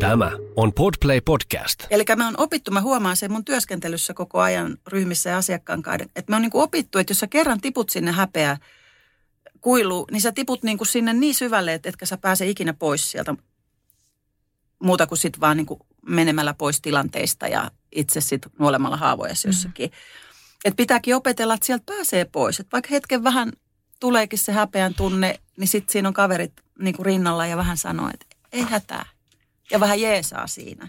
Tämä on Podplay Podcast. Eli me on opittu, mä huomaan sen mun työskentelyssä koko ajan ryhmissä ja asiakkaan kanssa, että me on niin kuin opittu, että jos sä kerran tiput sinne häpeä kuilu, niin sä tiput niin kuin sinne niin syvälle, että etkä sä pääse ikinä pois sieltä muuta kuin sit vaan niin kuin menemällä pois tilanteista ja itse sitten nuolemalla haavoja jossakin. Mm. Että pitääkin opetella, että sieltä pääsee pois. Että vaikka hetken vähän tuleekin se häpeän tunne, niin sitten siinä on kaverit niin kuin rinnalla ja vähän sanoo, että ei hätää. Ja vähän jeesaa siinä.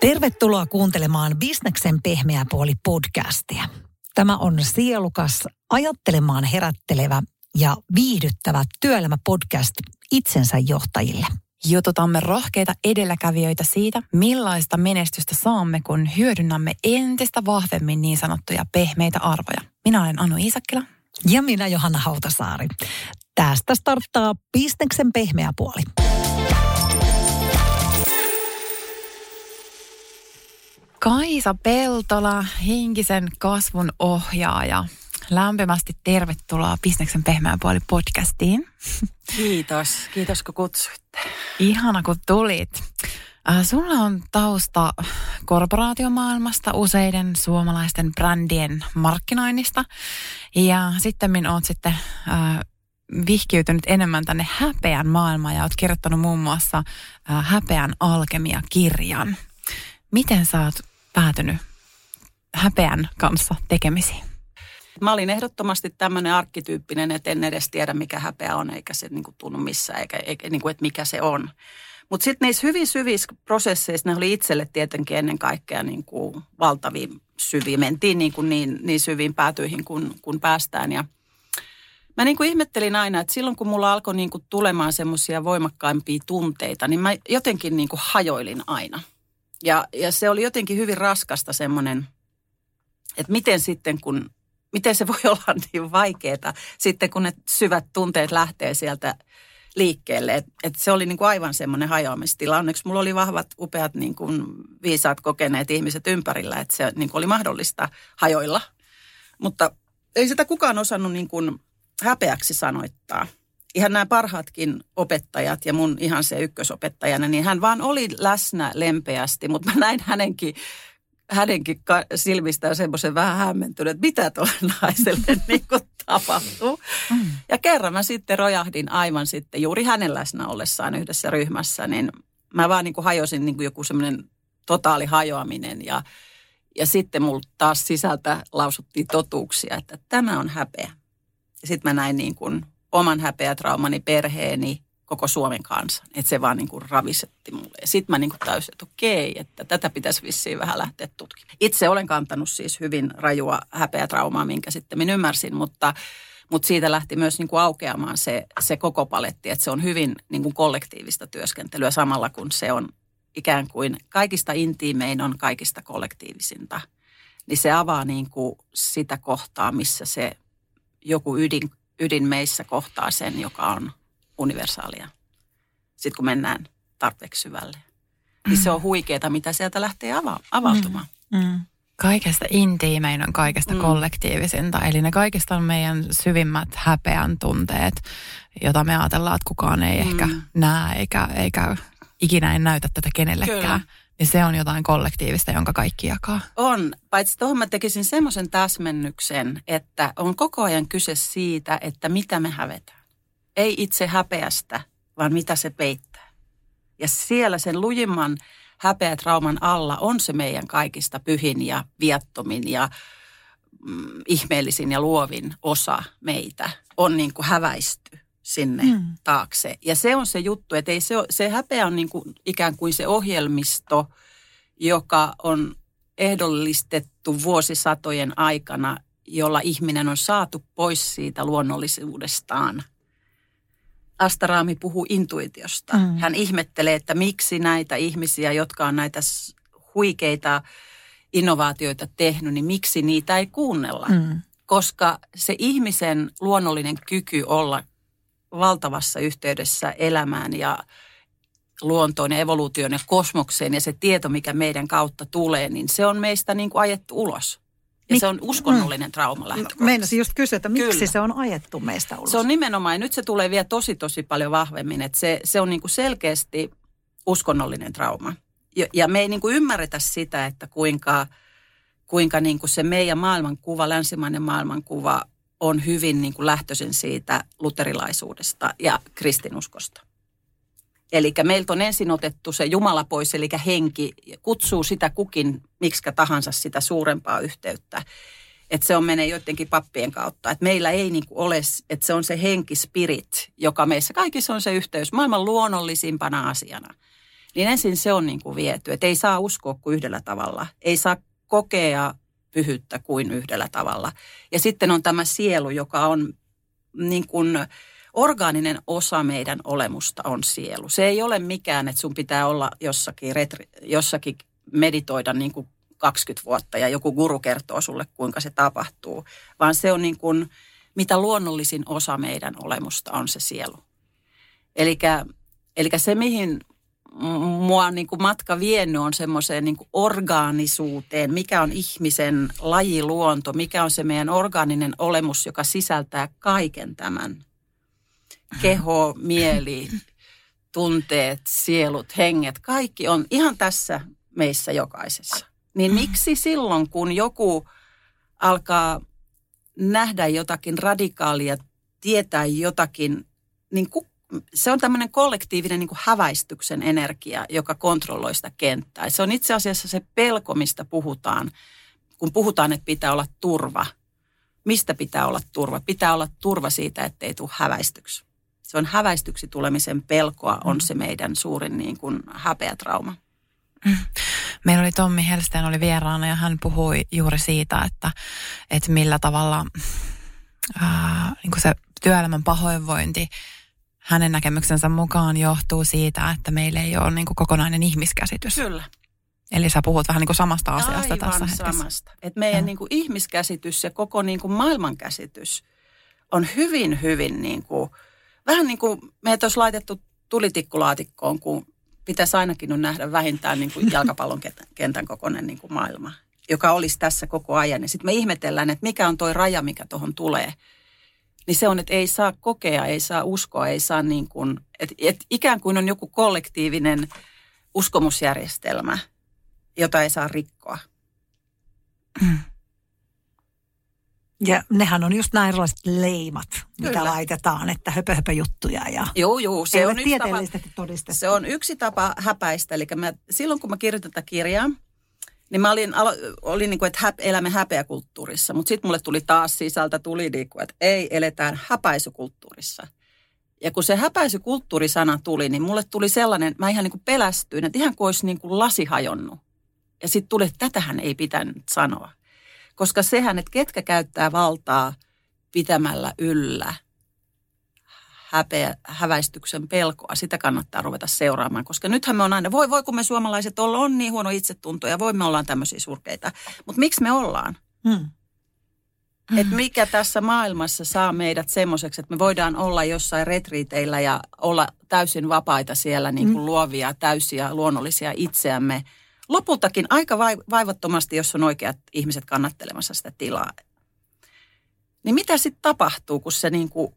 Tervetuloa kuuntelemaan Bisneksen pehmeä puoli podcastia. Tämä on sielukas, ajattelemaan herättelevä ja viihdyttävä työelämäpodcast itsensä johtajille. Jututamme rohkeita edelläkävijöitä siitä, millaista menestystä saamme, kun hyödynnämme entistä vahvemmin niin sanottuja pehmeitä arvoja. Minä olen Anu Iisakkila. Ja minä Johanna Hautasaari. Tästä starttaa Bisneksen pehmeä puoli. Kaisa Peltola, henkisen kasvun ohjaaja. Lämpimästi tervetuloa Bisneksen pehmeä puoli podcastiin. Kiitos. Kiitos kun kutsuitte. Ihana kun tulit. Äh, sulla on tausta korporaatiomaailmasta, useiden suomalaisten brändien markkinoinnista. Ja sitten oot sitten äh, vihkiytynyt enemmän tänne häpeän maailmaan ja oot kirjoittanut muun muassa äh, Häpeän alkemia-kirjan. Miten sä oot päätynyt häpeän kanssa tekemisiin? Mä olin ehdottomasti tämmöinen arkkityyppinen, että en edes tiedä mikä häpeä on, eikä se niin kuin, tunnu missään, eikä, eikä niin kuin, että mikä se on. Mutta sitten niissä hyvin syvissä prosesseissa, ne oli itselle tietenkin ennen kaikkea niin kuin valtaviin syviin. Mentiin niin, kuin niin, niin syviin päätyihin, kun, kun päästään. Ja mä niin kuin ihmettelin aina, että silloin kun mulla alkoi niin kuin tulemaan semmoisia voimakkaimpia tunteita, niin mä jotenkin niin kuin hajoilin aina. Ja, ja se oli jotenkin hyvin raskasta semmoinen, että miten sitten kun, miten se voi olla niin vaikeaa sitten kun ne syvät tunteet lähtee sieltä liikkeelle. Et, et se oli niin kuin aivan semmoinen hajoamistila. Onneksi mulla oli vahvat, upeat, niin kuin viisaat, kokeneet ihmiset ympärillä, että se niin kuin oli mahdollista hajoilla. Mutta ei sitä kukaan osannut niin kuin häpeäksi sanoittaa – ihan nämä parhaatkin opettajat ja mun ihan se ykkösopettajana, niin hän vaan oli läsnä lempeästi, mutta mä näin hänenkin hänenkin silmistään semmoisen vähän hämmentynyt, että mitä tuolle naiselle niin kuin tapahtuu. Mm. Ja kerran mä sitten rojahdin aivan sitten juuri hänen läsnä ollessaan yhdessä ryhmässä, niin mä vaan niin kuin hajosin niin kuin joku semmoinen totaali hajoaminen ja, ja sitten mulla taas sisältä lausuttiin totuuksia, että tämä on häpeä. Ja sitten mä näin niin kuin oman häpeätraumani, perheeni, koko Suomen kansan. Että se vaan niin kuin ravisetti mulle. Ja sitten mä niin kuin täysin, että okei, että tätä pitäisi vissiin vähän lähteä tutkimaan. Itse olen kantanut siis hyvin rajua häpeätraumaa, minkä sitten minä ymmärsin, mutta, mutta siitä lähti myös niin kuin aukeamaan se, se koko paletti, että se on hyvin niin kuin kollektiivista työskentelyä samalla kun se on ikään kuin kaikista intiimein on kaikista kollektiivisinta. Niin se avaa niin kuin sitä kohtaa, missä se joku ydin, ydin meissä kohtaa sen, joka on universaalia. Sitten kun mennään tarpeeksi syvälle. Niin se on huikeeta, mitä sieltä lähtee ava- avautumaan. Mm. Mm. Kaikesta intiimein on kaikesta mm. kollektiivisinta. Eli ne kaikista on meidän syvimmät häpeän tunteet, jota me ajatellaan, että kukaan ei mm. ehkä näe eikä, eikä ikinä ei näytä tätä kenellekään. Kyllä. Niin se on jotain kollektiivista, jonka kaikki jakaa. On. Paitsi tuohon mä tekisin semmoisen täsmennyksen, että on koko ajan kyse siitä, että mitä me hävetään. Ei itse häpeästä, vaan mitä se peittää. Ja siellä sen lujimman häpeätrauman alla on se meidän kaikista pyhin ja viattomin ja mm, ihmeellisin ja luovin osa meitä. On niin kuin häväisty sinne mm. taakse. Ja se on se juttu, että ei se, se häpeä on niin kuin ikään kuin se ohjelmisto, joka on ehdollistettu vuosisatojen aikana, jolla ihminen on saatu pois siitä luonnollisuudestaan. Astaraami puhuu intuitiosta. Mm. Hän ihmettelee, että miksi näitä ihmisiä, jotka on näitä huikeita innovaatioita tehnyt, niin miksi niitä ei kuunnella. Mm. Koska se ihmisen luonnollinen kyky olla valtavassa yhteydessä elämään ja luontoon ja evoluutioon ja kosmokseen ja se tieto, mikä meidän kautta tulee, niin se on meistä niin kuin ajettu ulos. Ja se on uskonnollinen mm. trauma lähtökohtaisesti. Meinasin just kysyä, että miksi Kyllä. se on ajettu meistä ulos? Se on nimenomaan, ja nyt se tulee vielä tosi tosi paljon vahvemmin, että se, se on niin kuin selkeästi uskonnollinen trauma. Ja, ja me ei niin kuin ymmärretä sitä, että kuinka, kuinka niin kuin se meidän maailmankuva, länsimainen maailmankuva on hyvin niin kuin lähtöisin siitä luterilaisuudesta ja kristinuskosta. Eli meiltä on ensin otettu se Jumala pois, eli henki kutsuu sitä kukin miksikä tahansa sitä suurempaa yhteyttä. Että se on menee joidenkin pappien kautta. Että meillä ei niin ole, että se on se henki, spirit, joka meissä kaikissa on se yhteys maailman luonnollisimpana asiana. Niin ensin se on niin kuin viety, että ei saa uskoa kuin yhdellä tavalla. Ei saa kokea pyhyttä kuin yhdellä tavalla. Ja sitten on tämä sielu, joka on niin kuin orgaaninen osa meidän olemusta on sielu. Se ei ole mikään, että sun pitää olla jossakin, retri, jossakin meditoida niin kuin 20 vuotta ja joku guru kertoo sulle, kuinka se tapahtuu, vaan se on niin kuin, mitä luonnollisin osa meidän olemusta on se sielu. Eli se, mihin mua niin kuin matka vienyt on semmoiseen niin orgaanisuuteen, mikä on ihmisen lajiluonto, mikä on se meidän orgaaninen olemus, joka sisältää kaiken tämän. Keho, mieli, tunteet, sielut, henget, kaikki on ihan tässä meissä jokaisessa. Niin miksi silloin, kun joku alkaa nähdä jotakin radikaalia, tietää jotakin, niin ku, se on tämmöinen kollektiivinen niin häväistyksen energia, joka kontrolloi sitä kenttää. Se on itse asiassa se pelko, mistä puhutaan, kun puhutaan, että pitää olla turva. Mistä pitää olla turva? Pitää olla turva siitä, ettei tule häväistyksi. Se on häväistyksi tulemisen pelkoa, on se meidän suurin niin kuin häpeätrauma. Meillä oli Tommi Helsten oli vieraana ja hän puhui juuri siitä, että, että millä tavalla ää, niin kuin se työelämän pahoinvointi hänen näkemyksensä mukaan johtuu siitä, että meillä ei ole niin kuin kokonainen ihmiskäsitys. Kyllä. Eli sä puhut vähän niin kuin samasta asiasta Aivan tässä hetkessä. samasta. Et meidän niin kuin ihmiskäsitys ja koko niin kuin maailmankäsitys on hyvin, hyvin niin kuin, vähän niin kuin meitä olisi laitettu tulitikkulaatikkoon, kun pitäisi ainakin nyt nähdä vähintään niin kuin jalkapallon kentän kokoinen niin kuin maailma, joka olisi tässä koko ajan. Ja sitten me ihmetellään, että mikä on tuo raja, mikä tuohon tulee. Niin se on, että ei saa kokea, ei saa uskoa, ei saa niin kuin, että, että ikään kuin on joku kollektiivinen uskomusjärjestelmä, jota ei saa rikkoa. Ja nehän on just näin erilaiset leimat, mitä Kyllä. laitetaan, että höpö, höpö juttuja. Ja joo, joo, se on, yksi tapa, todistettu. se on yksi tapa häpäistä. Eli mä, silloin kun mä kirjoitin tätä kirjaa, niin mä olin, olin niin kuin, että häp, elämme häpeäkulttuurissa. Mutta sitten mulle tuli taas sisältä tuli niin kuin, että ei, eletään häpäisykulttuurissa. Ja kun se häpäisykulttuurisana tuli, niin mulle tuli sellainen, mä ihan niin kuin pelästyin, että ihan kuin olisi niin kuin lasi hajonnut. Ja sitten tuli, että tätähän ei pitänyt sanoa. Koska sehän, että ketkä käyttää valtaa pitämällä yllä häpeä, häväistyksen pelkoa, sitä kannattaa ruveta seuraamaan. Koska nythän me on aina, voi, voi kun me suomalaiset olla, on niin huono itsetunto ja voi me ollaan tämmöisiä surkeita. Mutta miksi me ollaan? Hmm. Mm. Että mikä tässä maailmassa saa meidät semmoiseksi, että me voidaan olla jossain retriiteillä ja olla täysin vapaita siellä niin kuin mm. luovia, täysiä, luonnollisia itseämme – lopultakin aika vaivattomasti, jos on oikeat ihmiset kannattelemassa sitä tilaa. Niin mitä sitten tapahtuu, kun se niin kuin,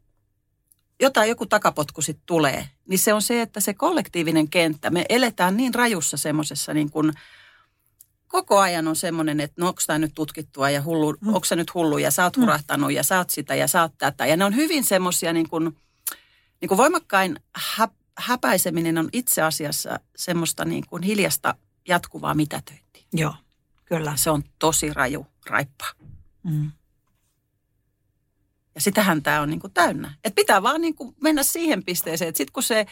jotain joku takapotku sitten tulee? Niin se on se, että se kollektiivinen kenttä, me eletään niin rajussa semmoisessa niin kuin, koko ajan on semmoinen, että no onko tämä nyt tutkittua ja hullu, mm. onko se nyt hullu ja sä oot mm. hurahtanut ja sä oot sitä ja sä oot tätä. Ja ne on hyvin semmoisia niin kuin, niin kuin voimakkain hä, häpäiseminen on itse asiassa semmoista niin kuin hiljasta jatkuvaa mitätöintiä. Joo, kyllä. Se on tosi raju raippa. Mm. Ja sitähän tämä on niinku täynnä. Et pitää vaan niinku mennä siihen pisteeseen, että sitten kun se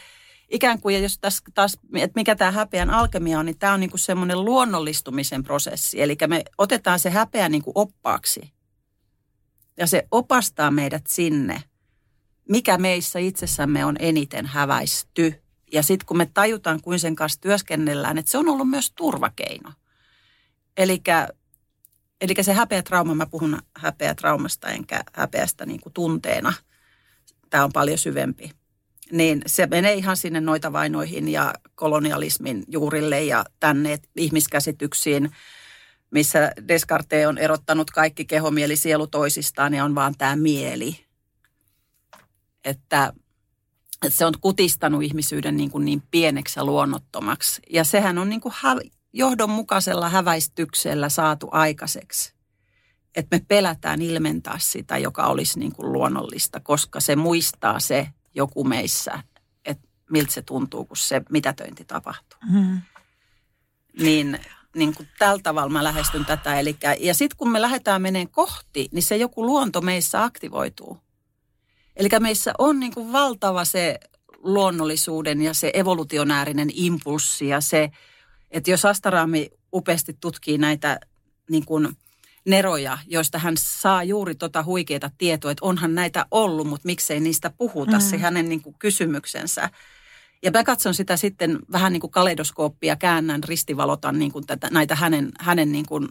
ikään kuin, ja jos taas, taas että mikä tämä häpeän alkemia on, niin tämä on niinku semmoinen luonnollistumisen prosessi. Eli me otetaan se häpeä niinku oppaaksi. Ja se opastaa meidät sinne, mikä meissä itsessämme on eniten häväisty ja sitten kun me tajutaan, kuin sen kanssa työskennellään, että se on ollut myös turvakeino. Eli se häpeätrauma, mä puhun häpeätraumasta enkä häpeästä niin kuin tunteena. Tämä on paljon syvempi. niin se menee ihan sinne noita vainoihin ja kolonialismin juurille ja tänne ihmiskäsityksiin, missä Descartes on erottanut kaikki keho, mieli, sielu toisistaan ja on vaan tämä mieli. Että, että se on kutistanut ihmisyyden niin, kuin niin pieneksi ja luonnottomaksi. Ja sehän on niin kuin hä- johdonmukaisella häväistyksellä saatu aikaiseksi. Että me pelätään ilmentää sitä, joka olisi niin kuin luonnollista, koska se muistaa se joku meissä, että miltä se tuntuu, kun se mitätöinti tapahtuu. Mm. Niin, niin kuin tällä tavalla mä lähestyn tätä. Elikkä, ja sitten kun me lähdetään meneen kohti, niin se joku luonto meissä aktivoituu. Eli meissä on niin kuin valtava se luonnollisuuden ja se evolutionäärinen impulssi ja se, että jos Astaraami upeasti tutkii näitä niin kuin neroja, joista hän saa juuri tota huikeita tietoa, että onhan näitä ollut, mutta miksei niistä puhuta, mm. se hänen niin kuin kysymyksensä. Ja mä katson sitä sitten vähän niin kuin kaleidoskooppia, käännän, ristivalotan niin kuin tätä, näitä hänen, hänen niin kuin,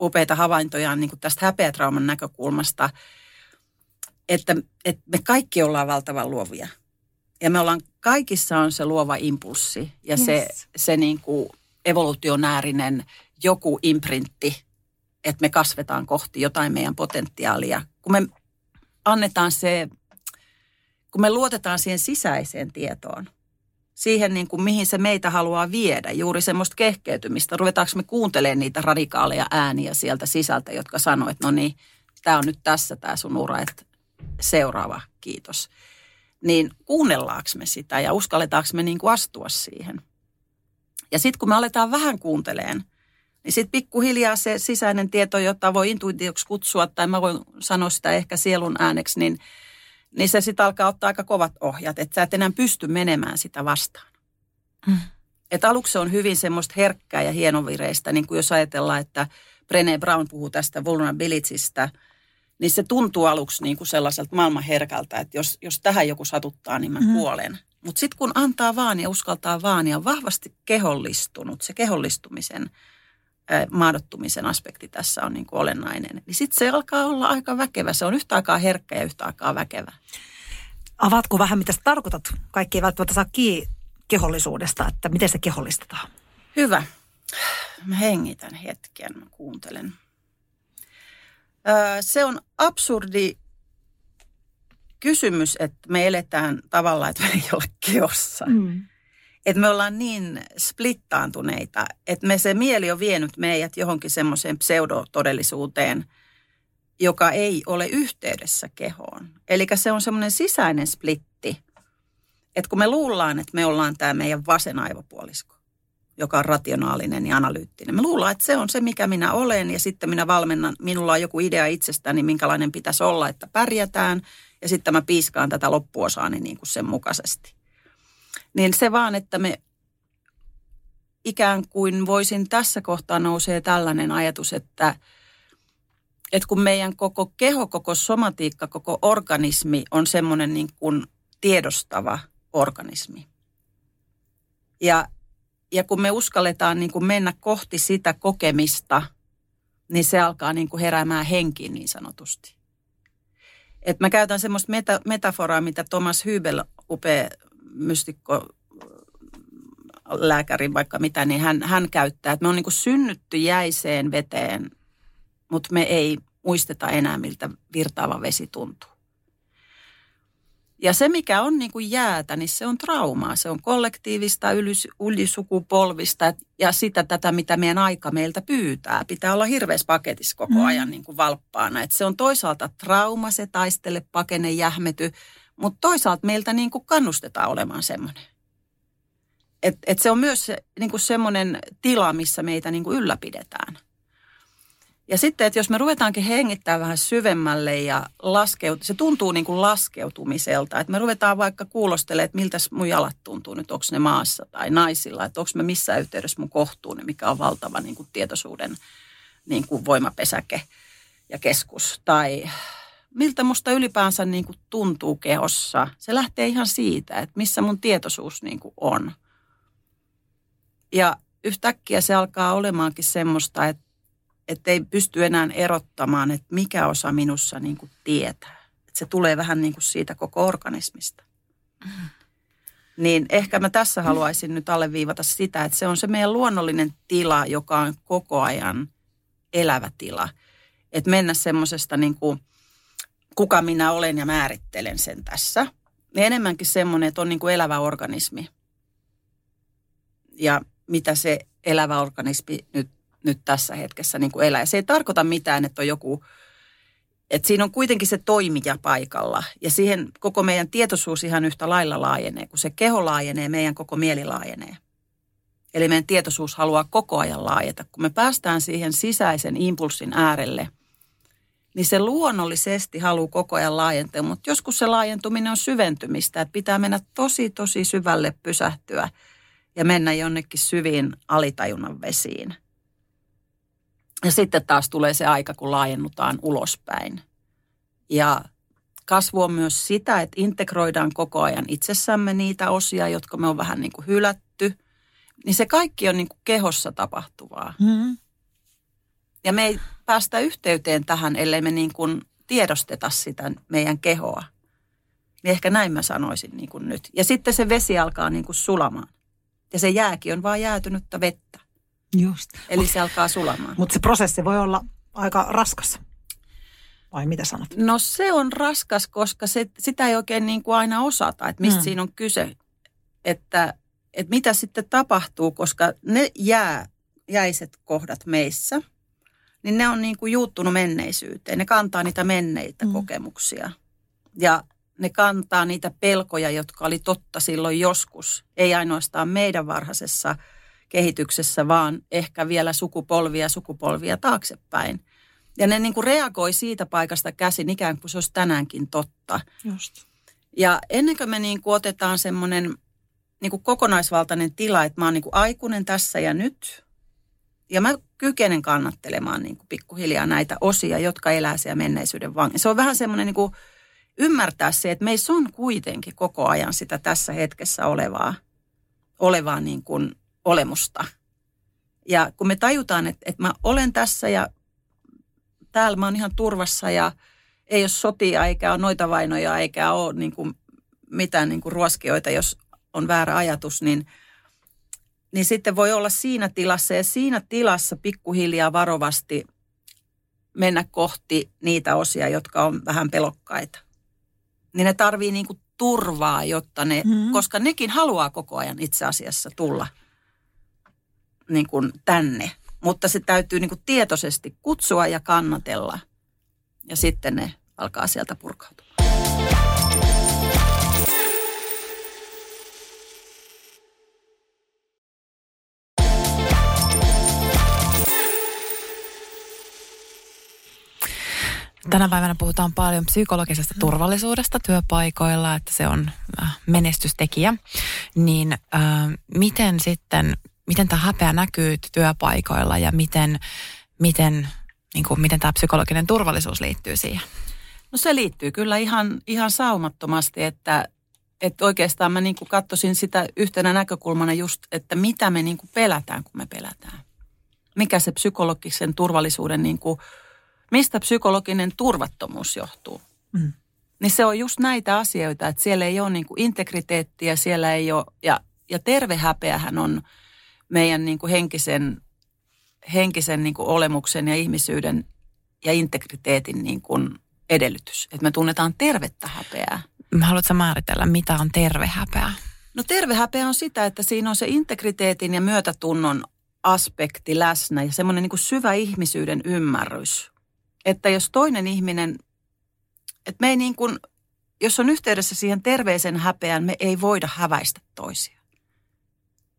upeita havaintojaan niin kuin tästä häpeätrauman näkökulmasta, että, että me kaikki ollaan valtavan luovia. Ja me ollaan, kaikissa on se luova impulssi ja yes. se, se niin kuin evolutionäärinen joku imprintti, että me kasvetaan kohti jotain meidän potentiaalia. Kun me annetaan se, kun me luotetaan siihen sisäiseen tietoon, siihen niin kuin mihin se meitä haluaa viedä, juuri semmoista kehkeytymistä. Ruvetaanko me kuuntelemaan niitä radikaaleja ääniä sieltä sisältä, jotka sanoo, että no niin, tämä on nyt tässä tämä sun ura, että seuraava, kiitos. Niin kuunnellaanko me sitä ja uskalletaanko me niin kuin astua siihen. Ja sitten kun me aletaan vähän kuunteleen, niin sitten pikkuhiljaa se sisäinen tieto, jota voi intuitioksi kutsua, tai mä voin sanoa sitä ehkä sielun ääneksi, niin, niin se sitten alkaa ottaa aika kovat ohjat, että sä et enää pysty menemään sitä vastaan. Mm. Et aluksi se on hyvin semmoista herkkää ja hienovireistä, niin kuin jos ajatellaan, että Brené Brown puhuu tästä vulnerabilitystä, niin se tuntuu aluksi niin kuin sellaiselta maailman herkältä, että jos, jos tähän joku satuttaa, niin mä mm. kuolen. Mutta sitten kun antaa vaan ja uskaltaa vaan ja on vahvasti kehollistunut, se kehollistumisen – maadottumisen aspekti tässä on niin kuin olennainen. Niin sitten se alkaa olla aika väkevä. Se on yhtä aikaa herkkä ja yhtä aikaa väkevä. Avaatko vähän, mitä sä tarkoitat? Kaikki ei välttämättä saa kiinni kehollisuudesta, että miten se kehollistetaan? Hyvä. Mä hengitän hetken, mä kuuntelen. Se on absurdi kysymys, että me eletään tavalla, että me ei ole keossa. Mm että me ollaan niin splittaantuneita, että me se mieli on vienyt meidät johonkin semmoiseen pseudotodellisuuteen, joka ei ole yhteydessä kehoon. Eli se on semmoinen sisäinen splitti, että kun me luullaan, että me ollaan tämä meidän vasen aivopuolisko, joka on rationaalinen ja analyyttinen. Me luullaan, että se on se, mikä minä olen ja sitten minä valmennan, minulla on joku idea itsestäni, minkälainen pitäisi olla, että pärjätään ja sitten mä piiskaan tätä loppuosaani niin kuin sen mukaisesti. Niin se vaan, että me ikään kuin voisin tässä kohtaa nousee tällainen ajatus, että, että kun meidän koko keho, koko somatiikka, koko organismi on semmoinen niin kuin tiedostava organismi. Ja, ja kun me uskalletaan niin kuin mennä kohti sitä kokemista, niin se alkaa niin kuin heräämään henkiin niin sanotusti. Et mä käytän semmoista meta, metaforaa, mitä Thomas Hybel, upea mystikko lääkäri vaikka mitä, niin hän, hän käyttää, että me on niin kuin synnytty jäiseen veteen, mutta me ei muisteta enää, miltä virtaava vesi tuntuu. Ja se, mikä on niin kuin jäätä, niin se on traumaa. Se on kollektiivista, ylisukupolvista ja sitä tätä, mitä meidän aika meiltä pyytää. Pitää olla hirveässä paketissa koko mm. ajan niin kuin valppaana. Et se on toisaalta trauma, se taistele, pakene, jähmety, mutta toisaalta meiltä niin kuin kannustetaan olemaan semmoinen. Et, et se on myös se, niin kuin semmoinen tila, missä meitä niin kuin ylläpidetään. Ja sitten, että jos me ruvetaankin hengittää vähän syvemmälle ja laskeut, se tuntuu niin kuin laskeutumiselta. Että me ruvetaan vaikka kuulostelemaan, että miltä mun jalat tuntuu nyt, onko ne maassa tai naisilla, että onko me missään yhteydessä mun kohtuun, mikä on valtava niin kuin tietoisuuden niin kuin voimapesäke ja keskus. Tai miltä musta ylipäänsä niin kuin tuntuu kehossa. Se lähtee ihan siitä, että missä mun tietoisuus niin kuin on. Ja yhtäkkiä se alkaa olemaankin semmoista, että, että ei pysty enää erottamaan, että mikä osa minussa niin kuin tietää. Että se tulee vähän niin kuin siitä koko organismista. Niin ehkä mä tässä haluaisin nyt alleviivata sitä, että se on se meidän luonnollinen tila, joka on koko ajan elävä tila. Että mennä semmoisesta niin kuin, kuka minä olen ja määrittelen sen tässä. Niin enemmänkin semmoinen, että on niin kuin elävä organismi. Ja mitä se elävä organismi nyt, nyt tässä hetkessä niin kuin elää. Ja se ei tarkoita mitään, että on joku, että siinä on kuitenkin se toimija paikalla. Ja siihen koko meidän tietoisuus ihan yhtä lailla laajenee. Kun se keho laajenee, meidän koko mieli laajenee. Eli meidän tietoisuus haluaa koko ajan laajeta. Kun me päästään siihen sisäisen impulssin äärelle, niin se luonnollisesti haluaa koko ajan laajentaa. Mutta joskus se laajentuminen on syventymistä, että pitää mennä tosi, tosi syvälle pysähtyä ja mennä jonnekin syviin alitajunnan vesiin. Ja sitten taas tulee se aika, kun laajennutaan ulospäin. Ja kasvu on myös sitä, että integroidaan koko ajan itsessämme niitä osia, jotka me on vähän niin kuin hylätty. Niin se kaikki on niin kuin kehossa tapahtuvaa. Mm. Ja me ei päästä yhteyteen tähän, ellei me niin kuin tiedosteta sitä meidän kehoa. Niin ehkä näin mä sanoisin niin kuin nyt. Ja sitten se vesi alkaa niin kuin sulamaan. Ja se jääkin on vaan jäätynyttä vettä. Just. Eli se alkaa sulamaan. Mutta se prosessi voi olla aika raskas. Vai mitä sanot? No se on raskas, koska se, sitä ei oikein niin kuin aina osata, että mistä Mm. siinä on kyse. Että, että mitä sitten tapahtuu, koska ne jää, jäiset kohdat meissä, niin ne on niin kuin juuttunut menneisyyteen. Ne kantaa niitä menneitä mm. kokemuksia. Ja ne kantaa niitä pelkoja, jotka oli totta silloin joskus. Ei ainoastaan meidän varhaisessa kehityksessä, vaan ehkä vielä sukupolvia sukupolvia taaksepäin. Ja ne niin kuin reagoi siitä paikasta käsin ikään kuin se olisi tänäänkin totta. Just. Ja ennen kuin me niin kuin otetaan semmoinen niin kuin kokonaisvaltainen tila, että mä oon niin kuin aikuinen tässä ja nyt. Ja mä kykenen kannattelemaan niin kuin pikkuhiljaa näitä osia, jotka elää siellä menneisyyden vangin. Se on vähän semmoinen niin kuin ymmärtää se, että meissä on kuitenkin koko ajan sitä tässä hetkessä olevaa, olevaa niin kuin olemusta. Ja kun me tajutaan, että, että mä olen tässä ja täällä mä oon ihan turvassa ja ei ole sotia eikä ole noita vainoja eikä ole niin kuin mitään niin kuin ruoskioita, jos on väärä ajatus, niin, niin sitten voi olla siinä tilassa ja siinä tilassa pikkuhiljaa varovasti mennä kohti niitä osia, jotka on vähän pelokkaita. Niin ne tarvii niin kuin turvaa, jotta ne, Mhm. mm-hmm. koska nekin haluaa koko ajan itse asiassa tulla niin kuin tänne. Mutta se täytyy niin kuin tietoisesti kutsua ja kannatella. Ja sitten ne alkaa sieltä purkautua. Tänä päivänä puhutaan paljon psykologisesta turvallisuudesta työpaikoilla, että se on äh, menestystekijä. Niin äh, miten sitten, miten tämä häpeä näkyy työpaikoilla ja miten, miten, niin kuin, miten tämä psykologinen turvallisuus liittyy siihen? No se liittyy kyllä ihan, ihan saumattomasti, että, että oikeastaan mä niin katsoisin sitä yhtenä näkökulmana just, että mitä me niin kuin pelätään, kun me pelätään. Mikä se psykologisen turvallisuuden, niin kuin, mistä psykologinen turvattomuus johtuu. Mm. Niin se on just näitä asioita, että siellä ei ole niin kuin integriteettiä, siellä ei ole, ja, ja terve häpeähän on meidän niin kuin henkisen, henkisen niin kuin olemuksen ja ihmisyyden ja integriteetin niin kuin edellytys. Että me tunnetaan tervettä häpeää. Haluatko määritellä, mitä on terve häpeä? No terve häpeä on sitä, että siinä on se integriteetin ja myötätunnon aspekti läsnä ja semmoinen niin kuin syvä ihmisyyden ymmärrys. Että jos toinen ihminen, että me ei niin kuin, jos on yhteydessä siihen terveeseen häpeään, me ei voida häväistä toisia.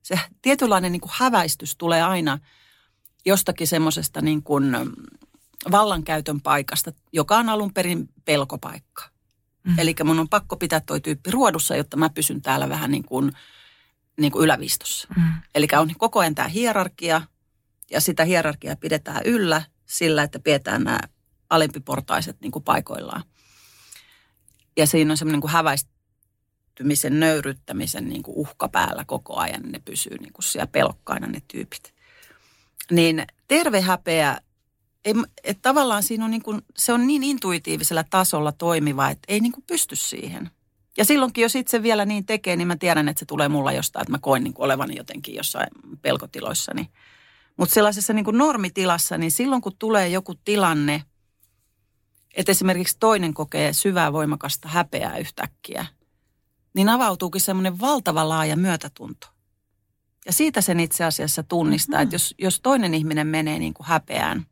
Se tietynlainen niin kuin häväistys tulee aina jostakin semmoisesta niin kuin mm, vallankäytön paikasta, joka on alun perin pelkopaikka. Mm. Eli mun on pakko pitää toi tyyppi ruodussa, jotta mä pysyn täällä vähän niin kuin, niin kuin ylävistossa. Mm. Eli on koko ajan tämä hierarkia ja sitä hierarkiaa pidetään yllä sillä, että pidetään nämä alempiportaiset niin kuin paikoillaan. Ja siinä on semmoinen niin kuin häväistymisen, nöyryttämisen niin kuin uhka päällä koko ajan. Ne pysyy niin kuin siellä pelokkaina ne tyypit. Niin terve häpeä, että tavallaan siinä on niin kuin, se on niin intuitiivisella tasolla toimiva, että ei niin kuin pysty siihen. Ja silloinkin, jos itse vielä niin tekee, niin mä tiedän, että se tulee mulla jostain, että mä koen niin kuin olevani jotenkin jossain pelkotiloissa. Mutta sellaisessa niin kuin normitilassa, niin silloin kun tulee joku tilanne, että esimerkiksi toinen kokee syvää voimakasta häpeää yhtäkkiä, niin avautuukin semmoinen valtava laaja myötätunto. Ja siitä sen itse asiassa tunnistaa, mm-hmm. että jos, jos toinen ihminen menee niin kuin häpeään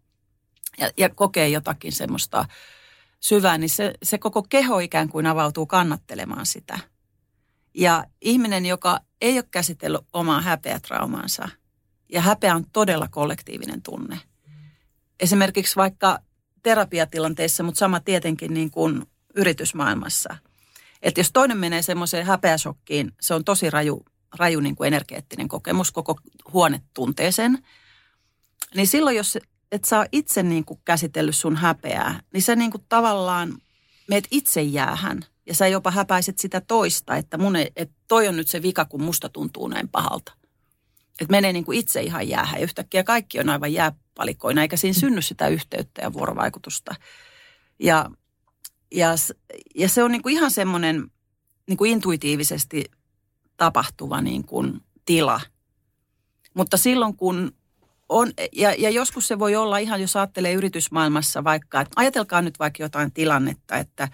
ja, ja kokee jotakin semmoista syvää, niin se, se koko keho ikään kuin avautuu kannattelemaan sitä. Ja ihminen, joka ei ole käsitellyt omaa häpeätraumaansa, ja häpeä on todella kollektiivinen tunne. Esimerkiksi vaikka terapiatilanteissa, mutta sama tietenkin niin kuin yritysmaailmassa. Että jos toinen menee semmoiseen häpeäsokkiin, se on tosi raju, raju niin kuin energeettinen kokemus, koko huone tuntee sen. Niin silloin, jos et saa itse niin kuin käsitellyt sun häpeää, niin sä niin kuin tavallaan meet itse jäähän. Ja sä jopa häpäiset sitä toista, että mun ei, että toi on nyt se vika, kun musta tuntuu näin pahalta. Että menee niin kuin itse ihan jäähän. Yhtäkkiä kaikki on aivan jääpalikoina, eikä siinä synny sitä yhteyttä ja vuorovaikutusta. Ja, ja, ja se on niin kuin ihan semmoinen niin kuin intuitiivisesti tapahtuva niin kuin tila. Mutta silloin kun on, ja, ja joskus se voi olla ihan, jos ajattelee yritysmaailmassa vaikka, että ajatelkaa nyt vaikka jotain tilannetta, että,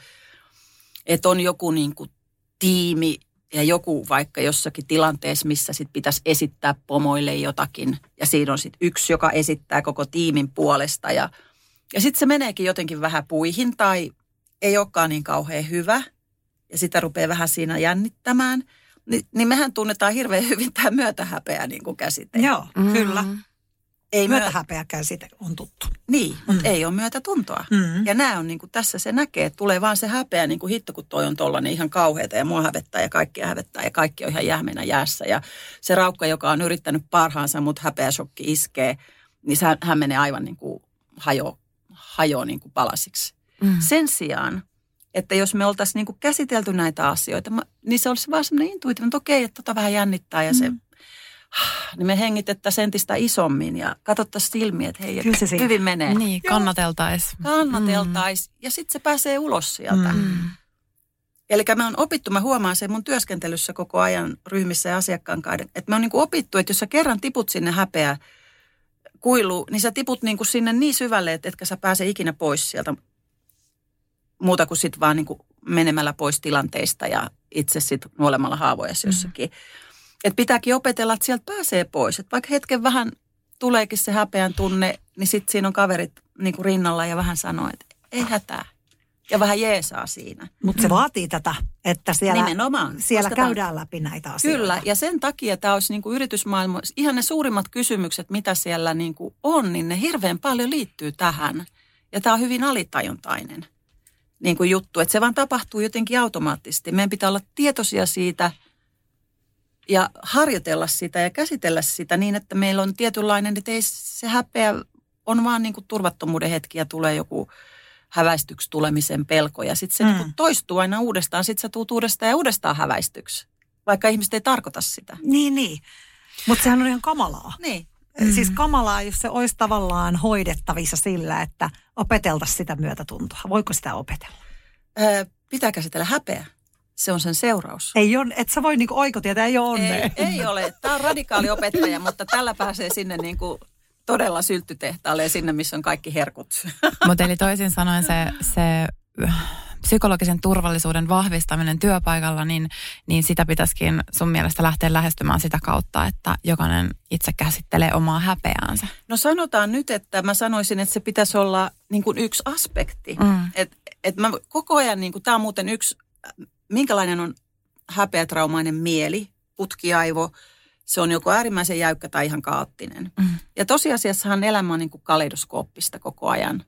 että on joku niin kuin tiimi ja joku vaikka jossakin tilanteessa, missä sit pitäisi esittää pomoille jotakin ja siinä on sitten yksi, joka esittää koko tiimin puolesta ja, ja sitten se meneekin jotenkin vähän puihin tai ei olekaan niin kauhean hyvä ja sitä rupeaa vähän siinä jännittämään, niin, niin mehän tunnetaan hirveän hyvin tämä myötähäpeä niin kuin käsite. Joo, mm. kyllä. Ei Myötähäpeä käsite on tuttu. Niin, mutta mm. ei ole myötätuntoa. Mm. Ja nämä on niin kuin tässä se näkee, että tulee vaan se häpeä niin kuin hitto, kun toi on tollainen ihan kauheata ja mua hävettää ja kaikki hävettää ja kaikki on ihan jähmeenä jäässä. Ja se raukka, joka on yrittänyt parhaansa, mutta häpeäsokki iskee, niin hän menee aivan niin kuin hajo, hajo niin kuin palasiksi. Mm. Sen sijaan, että jos me oltaisiin niin kuin käsitelty näitä asioita, niin se olisi vaan semmoinen intuitiivinen, että okei, että tota vähän jännittää ja se mm niin me hengitettäisiin entistä isommin ja katsottaisiin silmiä, että hei, se hyvin menee. Niin, kannateltaisiin. Kannateltaisiin. Mm. Ja sitten se pääsee ulos sieltä. Mm. Eli me on opittu, mä huomaan sen mun työskentelyssä koko ajan ryhmissä ja asiakkaan kanssa, että me on niin kuin opittu, että jos sä kerran tiput sinne häpeä kuilu, niin sä tiput niin kuin sinne niin syvälle, että etkä sä pääse ikinä pois sieltä muuta kuin sitten vaan niin kuin menemällä pois tilanteista ja itse sitten nuolemalla haavoja jossakin. Mm että pitääkin opetella, että sieltä pääsee pois. Että vaikka hetken vähän tuleekin se häpeän tunne, niin sitten siinä on kaverit niin kuin rinnalla ja vähän sanoo, että ei hätää. Ja vähän jeesaa siinä. Mutta se mm. vaatii tätä, että siellä, Nimenomaan, siellä käydään tämä, läpi näitä asioita. Kyllä, ja sen takia tämä olisi niin kuin yritysmaailma, ihan ne suurimmat kysymykset, mitä siellä niin kuin on, niin ne hirveän paljon liittyy tähän. Ja tämä on hyvin alitajuntainen niin kuin juttu, että se vaan tapahtuu jotenkin automaattisesti. Meidän pitää olla tietoisia siitä – ja harjoitella sitä ja käsitellä sitä niin, että meillä on tietynlainen, että ei se häpeä on vaan niin kuin turvattomuuden hetki ja tulee joku häväistyksi tulemisen pelko ja sitten se mm. niin toistuu aina uudestaan, sitten sä tuut uudestaan ja uudestaan häväistyksi, vaikka ihmiset ei tarkoita sitä. Niin, niin. Mutta sehän on ihan kamalaa. Niin. Mm. Siis kamalaa, jos se olisi tavallaan hoidettavissa sillä, että opeteltaisiin sitä myötätuntoa. Voiko sitä opetella? Öö, pitää käsitellä häpeä se on sen seuraus. Ei on, et sä voi niinku oikotietä, ei ole onnea. Ei, ei ole. Tämä on radikaali opettaja, mutta tällä pääsee sinne niinku todella sylttytehtaalle ja sinne, missä on kaikki herkut. Mutta eli toisin sanoen se, se psykologisen turvallisuuden vahvistaminen työpaikalla, niin, niin sitä pitäisikin sun mielestä lähteä lähestymään sitä kautta, että jokainen itse käsittelee omaa häpeäänsä. No sanotaan nyt, että mä sanoisin, että se pitäisi olla niin kuin yksi aspekti. Mm. Et, et mä koko ajan, niin tämä on muuten yksi minkälainen on häpeätraumainen mieli, putkiaivo, se on joko äärimmäisen jäykkä tai ihan kaoottinen. Mm. Ja tosiasiassahan elämä on niin kuin kaleidoskooppista koko ajan.